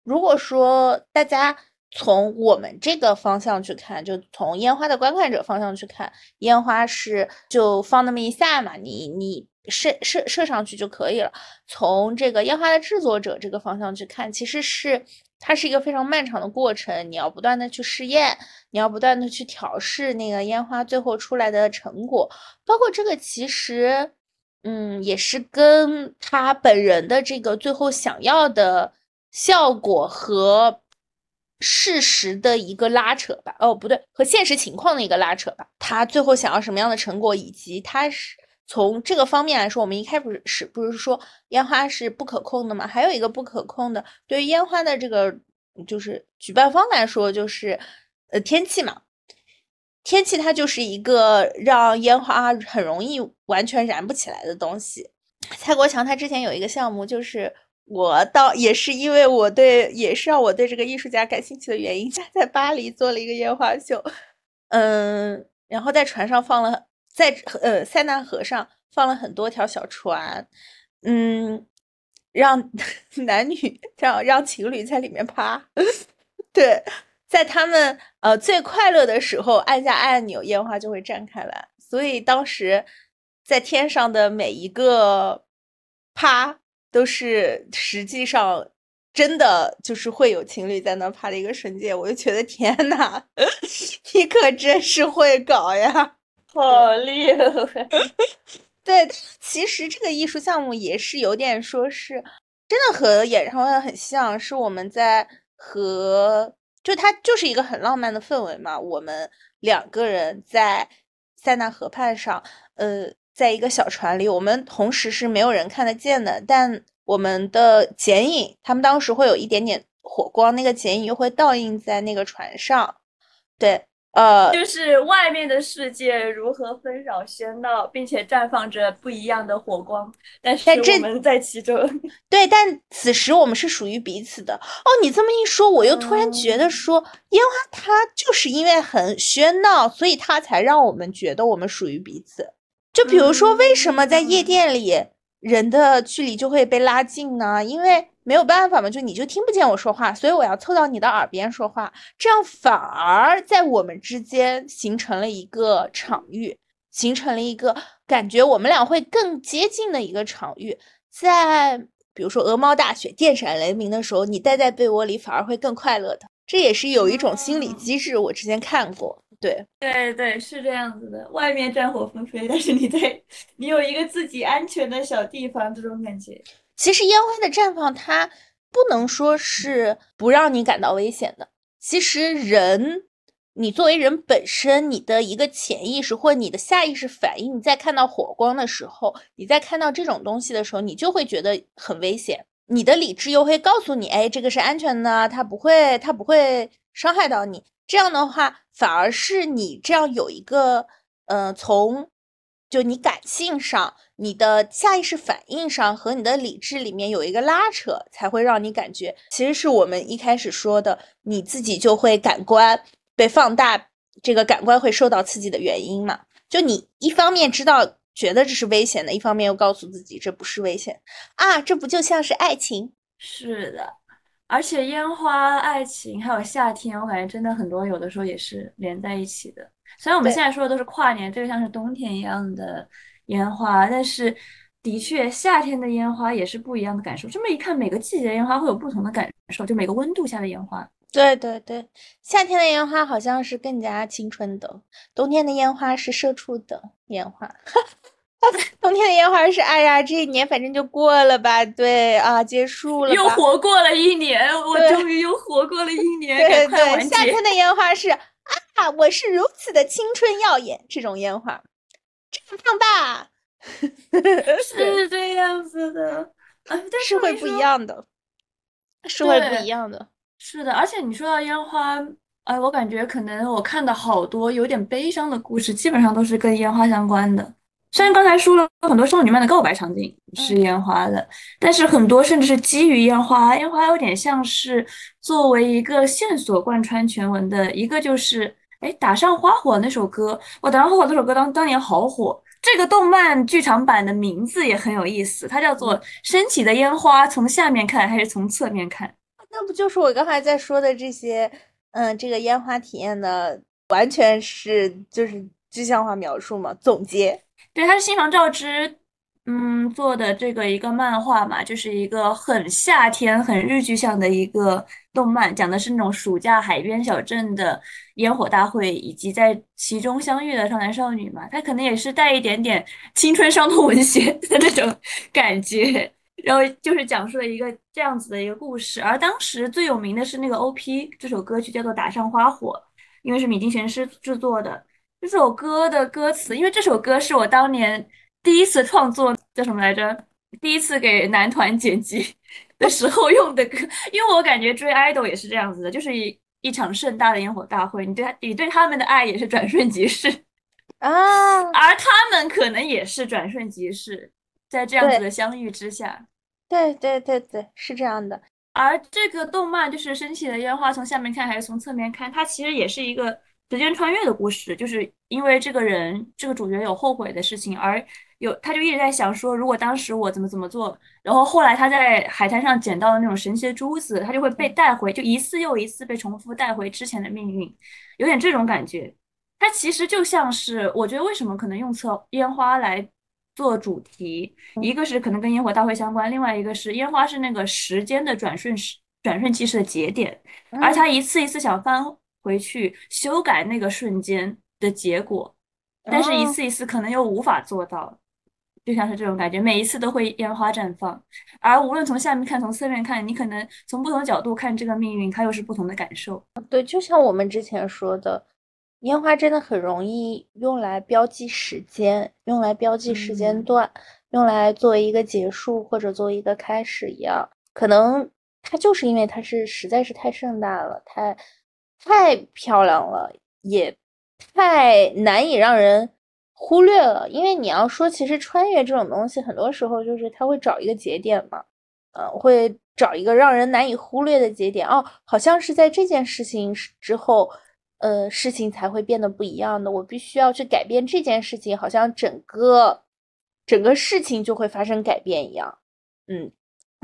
如果说大家从我们这个方向去看，就从烟花的观看者方向去看，烟花是就放那么一下嘛，你你射射射上去就可以了。从这个烟花的制作者这个方向去看，其实是它是一个非常漫长的过程，你要不断的去试验，你要不断的去调试那个烟花最后出来的成果，包括这个其实。嗯，也是跟他本人的这个最后想要的效果和事实的一个拉扯吧。哦，不对，和现实情况的一个拉扯吧。他最后想要什么样的成果，以及他是从这个方面来说，我们一开始是不是说烟花是不可控的嘛？还有一个不可控的，对于烟花的这个就是举办方来说，就是呃天气嘛。天气它就是一个让烟花很容易完全燃不起来的东西。蔡国强他之前有一个项目，就是我倒也是因为我对也是让我对这个艺术家感兴趣的原因，在 (laughs) 在巴黎做了一个烟花秀，嗯，然后在船上放了在呃塞纳河上放了很多条小船，嗯，让 (laughs) 男女让让情侣在里面趴，(laughs) 对。在他们呃最快乐的时候，按下按钮，烟花就会绽开来。所以当时在天上的每一个趴，都是实际上真的就是会有情侣在那拍的一个瞬间。我就觉得天呐，(laughs) 你可真是会搞呀，好厉害！(laughs) 对，其实这个艺术项目也是有点说是真的和演唱会很像，是我们在和。就它就是一个很浪漫的氛围嘛，我们两个人在塞纳河畔上，呃，在一个小船里，我们同时是没有人看得见的，但我们的剪影，他们当时会有一点点火光，那个剪影又会倒映在那个船上，对。呃，就是外面的世界如何纷扰喧闹，并且绽放着不一样的火光，但是我们在其中。(laughs) 对，但此时我们是属于彼此的。哦，你这么一说，我又突然觉得说，烟花它就是因为很喧闹，所以它才让我们觉得我们属于彼此。就比如说，为什么在夜店里人的距离就会被拉近呢？因为没有办法嘛，就你就听不见我说话，所以我要凑到你的耳边说话，这样反而在我们之间形成了一个场域，形成了一个感觉我们俩会更接近的一个场域。在比如说鹅毛大雪、电闪雷鸣的时候，你待在被窝里反而会更快乐的，这也是有一种心理机制。我之前看过，对对对，是这样子的。外面战火纷飞，但是你在你有一个自己安全的小地方，这种感觉。其实烟花的绽放，它不能说是不让你感到危险的。其实人，你作为人本身，你的一个潜意识或你的下意识反应，你在看到火光的时候，你在看到这种东西的时候，你就会觉得很危险。你的理智又会告诉你，哎，这个是安全的，它不会，它不会伤害到你。这样的话，反而是你这样有一个，呃，从。就你感性上，你的下意识反应上和你的理智里面有一个拉扯，才会让你感觉，其实是我们一开始说的，你自己就会感官被放大，这个感官会受到刺激的原因嘛？就你一方面知道觉得这是危险的，一方面又告诉自己这不是危险啊，这不就像是爱情？是的，而且烟花、爱情还有夏天，我感觉真的很多，有的时候也是连在一起的。虽然我们现在说的都是跨年，这个像是冬天一样的烟花，但是的确夏天的烟花也是不一样的感受。这么一看，每个季节的烟花会有不同的感受，就每个温度下的烟花。对对对，夏天的烟花好像是更加青春的，冬天的烟花是社畜的烟花。(laughs) 冬天的烟花是哎呀，这一年反正就过了吧，对啊，结束了。又活过了一年，我终于又活过了一年，(laughs) 对对，夏天的烟花是。啊！我是如此的青春耀眼，这种烟花绽放吧，(laughs) 是这样子的，啊，是会不一样的，是会不一样的，是的。而且你说到烟花，哎，我感觉可能我看的好多有点悲伤的故事，基本上都是跟烟花相关的。虽然刚才说了很多少女漫的告白场景是烟花的，但是很多甚至是基于烟花。烟花有点像是作为一个线索贯穿全文的一个，就是哎，打上花火那首歌，我打上花火那首歌当当年好火。这个动漫剧场版的名字也很有意思，它叫做《升起的烟花从下面看还是从侧面看》。那那不就是我刚才在说的这些？嗯，这个烟花体验的完全是就是具象化描述嘛？总结，对，它是新房照之。嗯，做的这个一个漫画嘛，就是一个很夏天、很日剧向的一个动漫，讲的是那种暑假海边小镇的烟火大会，以及在其中相遇的少男少女嘛。它可能也是带一点点青春伤痛文学的那种感觉，然后就是讲述了一个这样子的一个故事。而当时最有名的是那个 OP，这首歌曲叫做《打上花火》，因为是米津玄师制作的。这首歌的歌词，因为这首歌是我当年。第一次创作叫什么来着？第一次给男团剪辑 (laughs) 的时候用的歌，因为我感觉追 idol 也是这样子的，就是一一场盛大的烟火大会，你对他，你对他们的爱也是转瞬即逝啊，而他们可能也是转瞬即逝，在这样子的相遇之下，对对对对，是这样的。而这个动漫就是升起的烟花，从下面看还是从侧面看，它其实也是一个时间穿越的故事，就是因为这个人，这个主角有后悔的事情，而。有，他就一直在想说，如果当时我怎么怎么做，然后后来他在海滩上捡到的那种神奇的珠子，他就会被带回，就一次又一次被重复带回之前的命运，有点这种感觉。它其实就像是，我觉得为什么可能用测烟花来做主题，一个是可能跟烟火大会相关，另外一个是烟花是那个时间的转瞬时转瞬即逝的节点，而他一次一次想翻回去修改那个瞬间的结果，但是一次一次可能又无法做到。就像是这种感觉，每一次都会烟花绽放，而无论从下面看，从侧面看，你可能从不同角度看这个命运，它又是不同的感受。对，就像我们之前说的，烟花真的很容易用来标记时间，用来标记时间段，用来作为一个结束或者作为一个开始一样。可能它就是因为它是实在是太盛大了，太太漂亮了，也太难以让人。忽略了，因为你要说，其实穿越这种东西，很多时候就是他会找一个节点嘛，呃，会找一个让人难以忽略的节点。哦，好像是在这件事情之后，呃，事情才会变得不一样的。我必须要去改变这件事情，好像整个整个事情就会发生改变一样。嗯，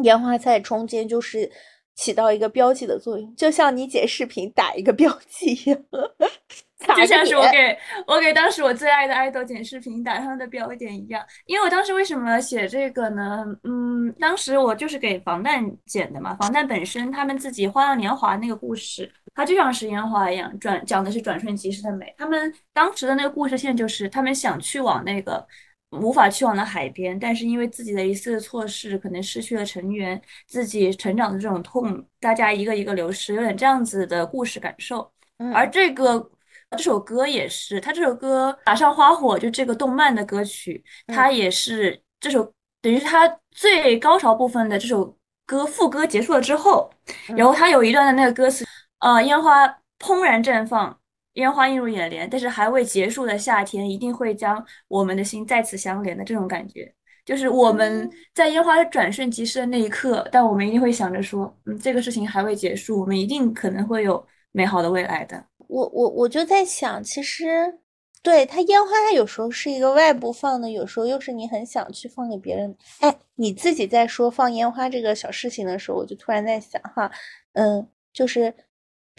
烟花在中间就是起到一个标记的作用，就像你剪视频打一个标记一样。(laughs) 就像是我给我给当时我最爱的爱豆剪视频打上的标点一样，因为我当时为什么写这个呢？嗯，当时我就是给防弹剪的嘛，防弹本身他们自己《花样年华》那个故事，它就像是烟花一样，转讲的是转瞬即逝的美。他们当时的那个故事线就是他们想去往那个无法去往的海边，但是因为自己的一次错事，可能失去了成员，自己成长的这种痛，大家一个一个流失，有点这样子的故事感受。而这个。这首歌也是，他这首歌《打上花火》就这个动漫的歌曲，它也是这首等于是它最高潮部分的这首歌副歌结束了之后，然后它有一段的那个歌词，呃，烟花怦然绽放，烟花映入眼帘，但是还未结束的夏天一定会将我们的心再次相连的这种感觉，就是我们在烟花转瞬即逝的那一刻，但我们一定会想着说，嗯，这个事情还未结束，我们一定可能会有美好的未来的。我我我就在想，其实对它烟花，它有时候是一个外部放的，有时候又是你很想去放给别人。哎，你自己在说放烟花这个小事情的时候，我就突然在想哈，嗯，就是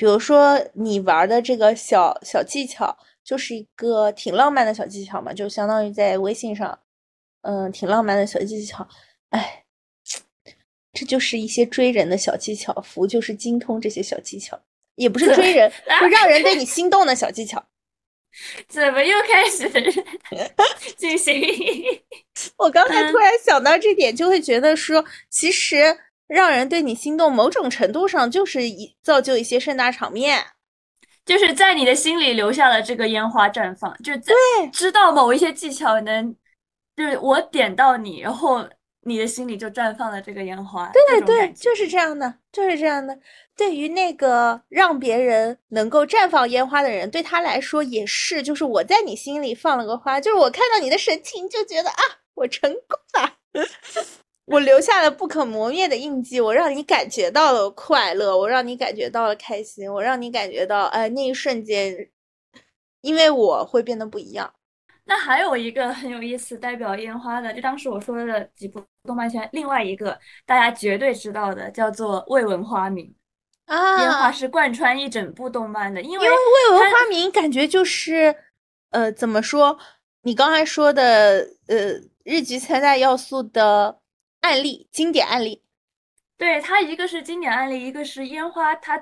比如说你玩的这个小小技巧，就是一个挺浪漫的小技巧嘛，就相当于在微信上，嗯，挺浪漫的小技巧。哎，这就是一些追人的小技巧，福就是精通这些小技巧。也不是追人，会让人对你心动的小技巧。(laughs) 怎么又开始 (laughs) 进行？(laughs) 我刚才突然想到这点，就会觉得说，其实让人对你心动，某种程度上就是一造就一些盛大场面，就是在你的心里留下了这个烟花绽放，就是对，知道某一些技巧能，就是我点到你，然后。你的心里就绽放了这个烟花，对对对，就是这样的，就是这样的。对于那个让别人能够绽放烟花的人，对他来说也是，就是我在你心里放了个花，就是我看到你的神情就觉得啊，我成功了，我留下了不可磨灭的印记，我让你感觉到了快乐，我让你感觉到了开心，我让你感觉到，哎，那一瞬间，因为我会变得不一样。那还有一个很有意思代表烟花的，就当时我说的几部动漫圈，另外一个大家绝对知道的叫做《未闻花名》。啊，烟花是贯穿一整部动漫的，因为因为未闻花名感觉就是，呃，怎么说？你刚才说的，呃，日剧三大要素的案例，经典案例。对它一个是经典案例，一个是烟花，它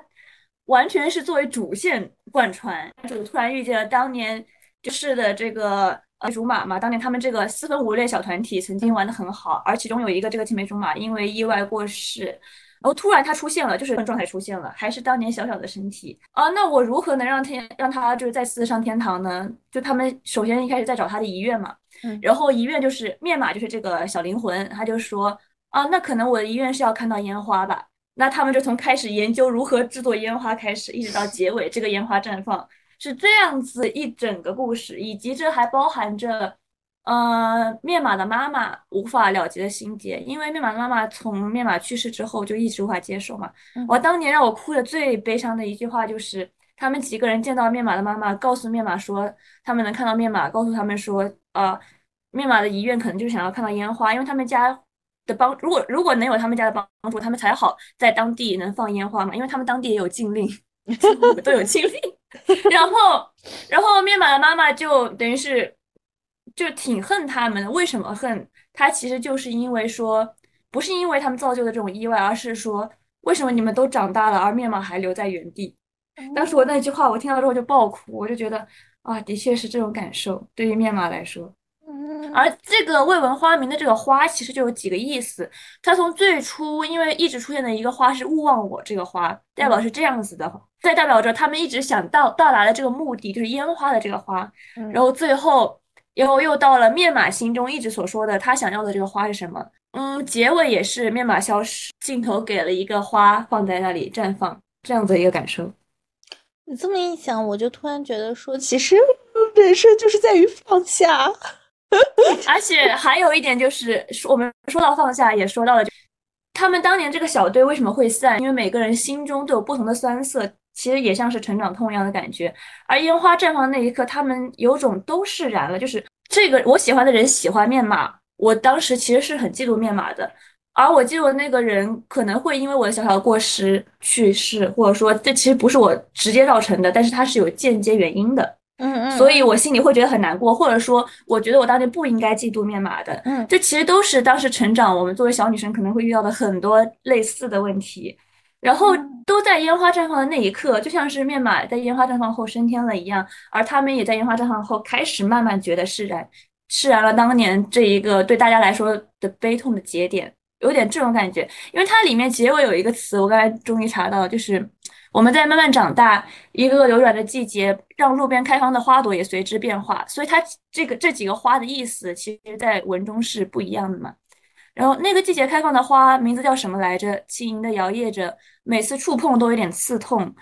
完全是作为主线贯穿。就突然遇见了当年就是的这个呃竹马嘛，当年他们这个四分五裂小团体曾经玩的很好，而其中有一个这个青梅竹马因为意外过世，然后突然他出现了，就是状态出现了，还是当年小小的身体啊。那我如何能让天让他就是再次上天堂呢？就他们首先一开始在找他的遗愿嘛，嗯然后遗愿就是面码就是这个小灵魂，他就说。啊，那可能我的遗愿是要看到烟花吧？那他们就从开始研究如何制作烟花开始，一直到结尾这个烟花绽放，是这样子一整个故事，以及这还包含着，呃，面马的妈妈无法了结的心结，因为面马的妈妈从面马去世之后就一直无法接受嘛。嗯我当年让我哭的最悲伤的一句话就是，他们几个人见到面马的妈妈，告诉面马说他们能看到面马，告诉他们说，呃，面马的遗愿可能就是想要看到烟花，因为他们家。的帮，如果如果能有他们家的帮助，他们才好在当地能放烟花嘛，因为他们当地也有禁令，(laughs) 都有禁令。(laughs) 然后，然后面马的妈妈就等于是就挺恨他们的。为什么恨？他其实就是因为说，不是因为他们造就的这种意外，而是说，为什么你们都长大了，而面马还留在原地？当时我那句话我听到之后就爆哭，我就觉得啊，的确是这种感受，对于面马来说。嗯而这个未闻花名的这个花，其实就有几个意思。它从最初，因为一直出现的一个花是勿忘我这个花，代表是这样子的，再代表着他们一直想到到达的这个目的，就是烟花的这个花。嗯然后最后，然后又到了面马心中一直所说的他想要的这个花是什么？嗯，结尾也是面马消失，镜头给了一个花放在那里绽放，这样子的一个感受。你这么一想，我就突然觉得说，其实人生就是在于放下。(laughs) 而且还有一点就是，说我们说到放下，也说到了他们当年这个小队为什么会散，因为每个人心中都有不同的酸涩，其实也像是成长痛一样的感觉。而烟花绽放的那一刻，他们有种都释然了，就是这个我喜欢的人喜欢面码，我当时其实是很嫉妒面码的。而我嫉妒的那个人可能会因为我的小小的过失去世，或者说这其实不是我直接造成的，但是它是有间接原因的。嗯嗯，所以我心里会觉得很难过，或者说，我觉得我当年不应该嫉妒面码的。嗯这其实都是当时成长，我们作为小女生可能会遇到的很多类似的问题，然后嗯都在烟花绽放的那一刻，就像是面马在烟花绽放后升天了一样，而他们也在烟花绽放后开始慢慢觉得释然，释然了当年这一个对大家来说的悲痛的节点，有点这种感觉。因为它里面结尾有一个词，我刚才终于查到了，就是我们在慢慢长大，一个个流转的季节，让路边开放的花朵也随之变化。所以它这个这几个花的意思，其实在文中是不一样的嘛。然后那个季节开放的花名字叫什么来着？轻盈的摇曳着，每次触碰都有点刺痛。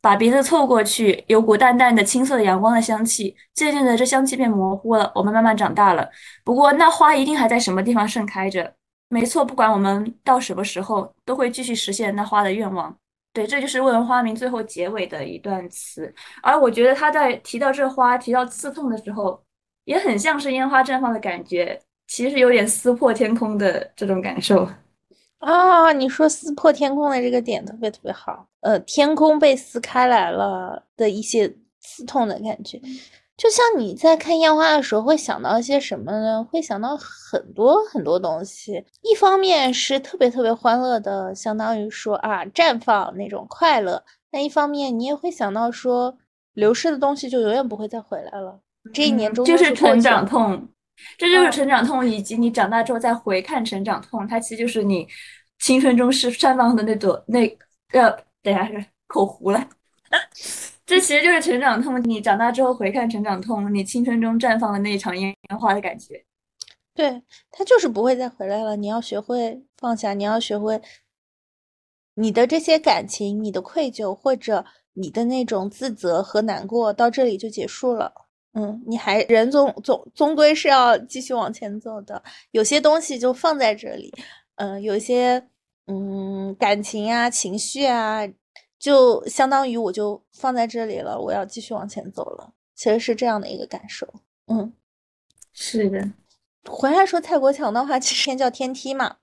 把鼻子凑过去，有股淡淡的青色的阳光的香气。渐渐的，这香气变模糊了。我们慢慢长大了，不过那花一定还在什么地方盛开着。没错，不管我们到什么时候，都会继续实现那花的愿望。对，这就是未闻花名最后结尾的一段词。而我觉得他在提到这花、提到刺痛的时候，也很像是烟花绽放的感觉，其实有点撕破天空的这种感受。啊，你说撕破天空的这个点特别特别好，呃，天空被撕开来了的一些刺痛的感觉，就像你在看烟花的时候会想到一些什么呢？会想到很多很多东西，一方面是特别特别欢乐的，相当于说啊绽放那种快乐，那一方面你也会想到说流失的东西就永远不会再回来了，这一年中嗯就是成长痛，这就是嗯成长痛，以及你长大之后再回看成长痛，它其实就是你青春中是绽放的那朵那呃，等一下是口糊了。(laughs) 这其实就是成长痛，你长大之后回看成长痛，你青春中绽放的那一场烟花的感觉。对，它就是不会再回来了。你要学会放下，你要学会你的这些感情、你的愧疚或者你的那种自责和难过，到这里就结束了。嗯，你还人总总终归是要继续往前走的。有些东西就放在这里，嗯、有一些嗯感情啊、情绪啊，就相当于我就放在这里了，我要继续往前走了。其实是这样的一个感受。嗯。是的，回来说蔡国强的话，其实叫天梯嘛，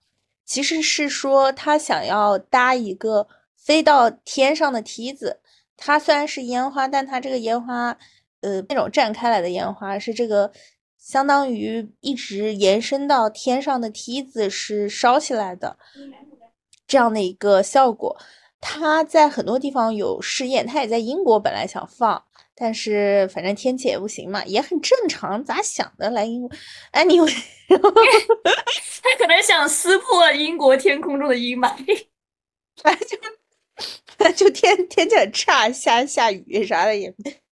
其实是说他想要搭一个飞到天上的梯子。它虽然是烟花，但它这个烟花，呃，那种绽开来的烟花是这个，相当于一直延伸到天上的梯子是烧起来的，这样的一个效果。它在很多地方有试验，它也在英国本来想放，但是反正天气也不行嘛，也很正常。咋想的来英国？哎，你他可能想撕破英国天空中的阴霾，(laughs) 反正就。(laughs) 就天天气很差，下下雨啥的也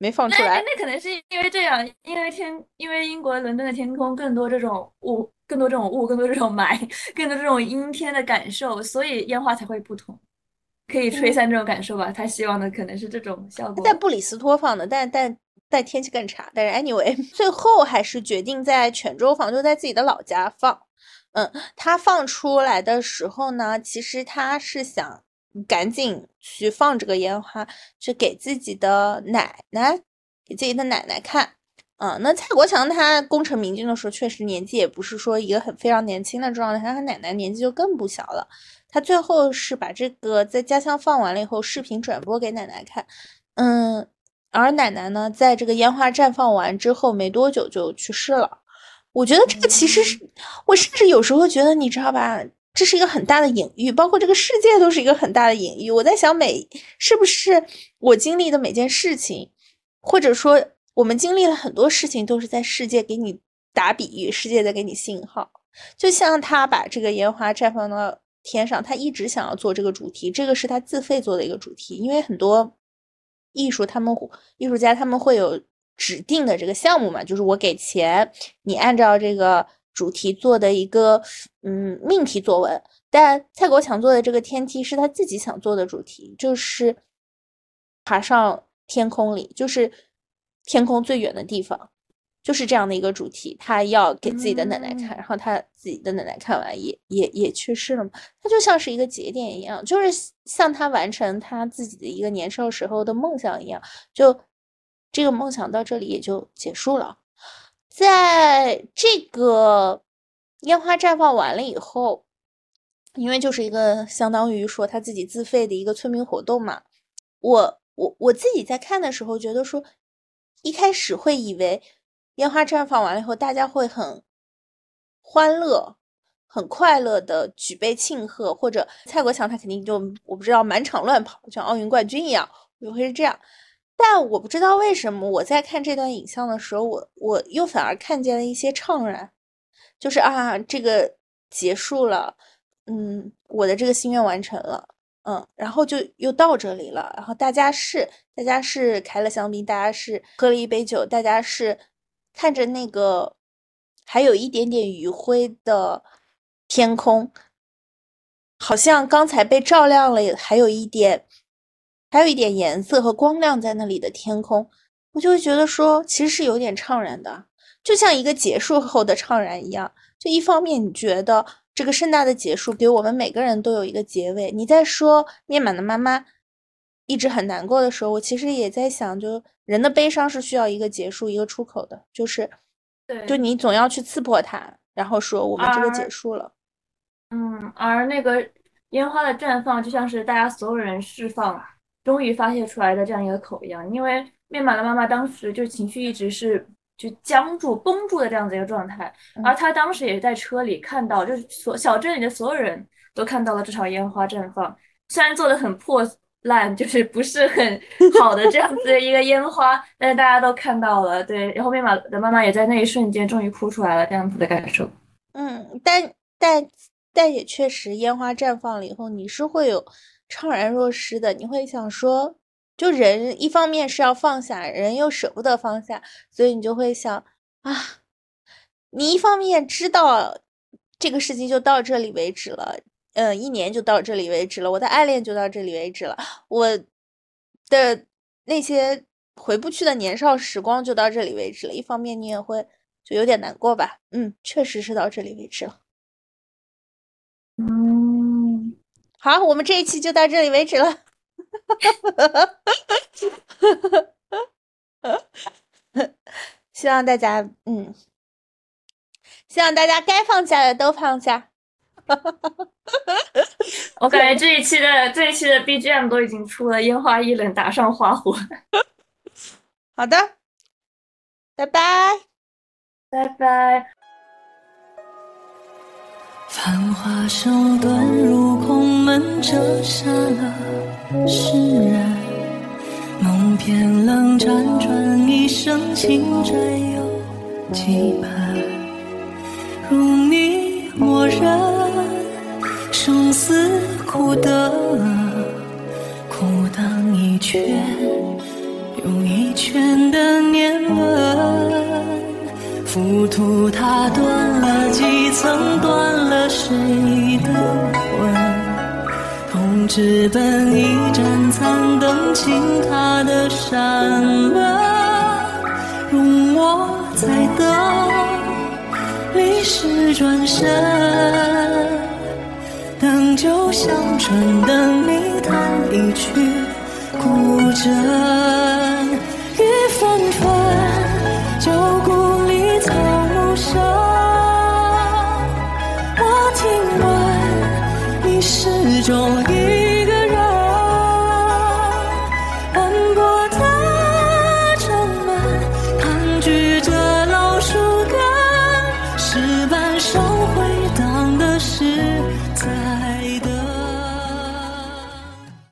没放出来。那可能是因为这样，因为天，因为英国伦敦的天空更多这种雾，更多这种雾，更多这种霾，更多这种阴天的感受，所以烟花才会不同，可以吹散这种感受吧。他希望的可能是这种效果。在布里斯托放的，但但但天气更差。但是 anyway，(laughs) 最后还是决定在泉州放，就在自己的老家放。嗯，他放出来的时候呢，其实他是想。赶紧去放这个烟花，去给自己的奶奶，给自己的奶奶看。嗯，那蔡国强他功成名就的时候，确实年纪也不是说一个很非常年轻的状态，他奶奶年纪就更不小了。他最后是把这个在家乡放完了以后，视频转播给奶奶看。嗯，而奶奶呢，在这个烟花绽放完之后没多久就去世了。我觉得这个其实是我甚至有时候觉得，你知道吧？这是一个很大的隐喻，包括这个世界都是一个很大的隐喻。我在想，每是不是我经历的每件事情，或者说我们经历了很多事情，都是在世界给你打比喻，世界在给你信号。就像他把这个烟花绽放到天上，他一直想要做这个主题，这个是他自费做的一个主题。因为很多艺术，他们艺术家他们会有指定的这个项目嘛，就是我给钱，你按照这个。主题做的一个嗯命题作文，但蔡国强做的这个天梯是他自己想做的主题，就是爬上天空里，就是天空最远的地方，就是这样的一个主题。他要给自己的奶奶看，然后他自己的奶奶看完也也也去世了嘛。他就像是一个节点一样，就是像他完成他自己的一个年少时候的梦想一样，就这个梦想到这里也就结束了。在这个烟花绽放完了以后，因为就是一个相当于说他自己自费的一个村民活动嘛，我我我自己在看的时候觉得说，一开始会以为烟花绽放完了以后，大家会很欢乐、很快乐的举杯庆贺，或者蔡国强他肯定就我不知道满场乱跑，像奥运冠军一样，会会是这样。但我不知道为什么我在看这段影像的时候，我我又反而看见了一些怅然，就是啊，这个结束了，嗯，我的这个心愿完成了，嗯，然后就又到这里了，然后大家是大家是开了香槟，大家是喝了一杯酒，大家是看着那个还有一点点余晖的天空，好像刚才被照亮了，还有一点。还有一点颜色和光亮在那里的天空，我就会觉得说，其实是有点怅然的，就像一个结束后的怅然一样。就一方面，你觉得这个盛大的结束给我们每个人都有一个结尾。你在说面满的妈妈一直很难过的时候，我其实也在想，就人的悲伤是需要一个结束、一个出口的，就是，对，就你总要去刺破它，然后说我们这个结束了。嗯，而那个烟花的绽放，就像是大家所有人释放。终于发泄出来的这样一个口一样，因为面满的妈妈当时就情绪一直是就僵住、绷住的这样子一个状态，而她当时也在车里看到，就是所小镇里的所有人都看到了这场烟花绽放，虽然做的很破烂，就是不是很 (laughs) 好的这样子的一个烟花，但是大家都看到了，对，然后面满的妈妈也在那一瞬间终于哭出来了，这样子的感受。嗯，但但但也确实，烟花绽放了以后，你是会有。怅然若失的，你会想说，就人一方面是要放下，人又舍不得放下，所以你就会想啊，你一方面知道这个事情就到这里为止了，嗯，一年就到这里为止了，我的爱恋就到这里为止了，我的那些回不去的年少时光就到这里为止了。一方面你也会就有点难过吧，嗯，确实是到这里为止了，嗯。好，我们这一期就到这里为止了。希望大家，嗯，希望大家该放下的都放下。我感觉这一期的这一期的 BGM 都已经出了，烟花易冷，打上花火。(laughs) 好的，拜拜，拜拜。繁华手段如空门，折煞了世人。梦偏冷，辗转一生，情债有几盘？如你默认，生死苦等，苦等一圈又一圈的年轮。浮屠塔断了几层，断了谁的魂？痛直奔一盏残灯，倾塌的山门，容我再等，历史转身，等酒香醇，等你弹一曲古筝。雨纷纷中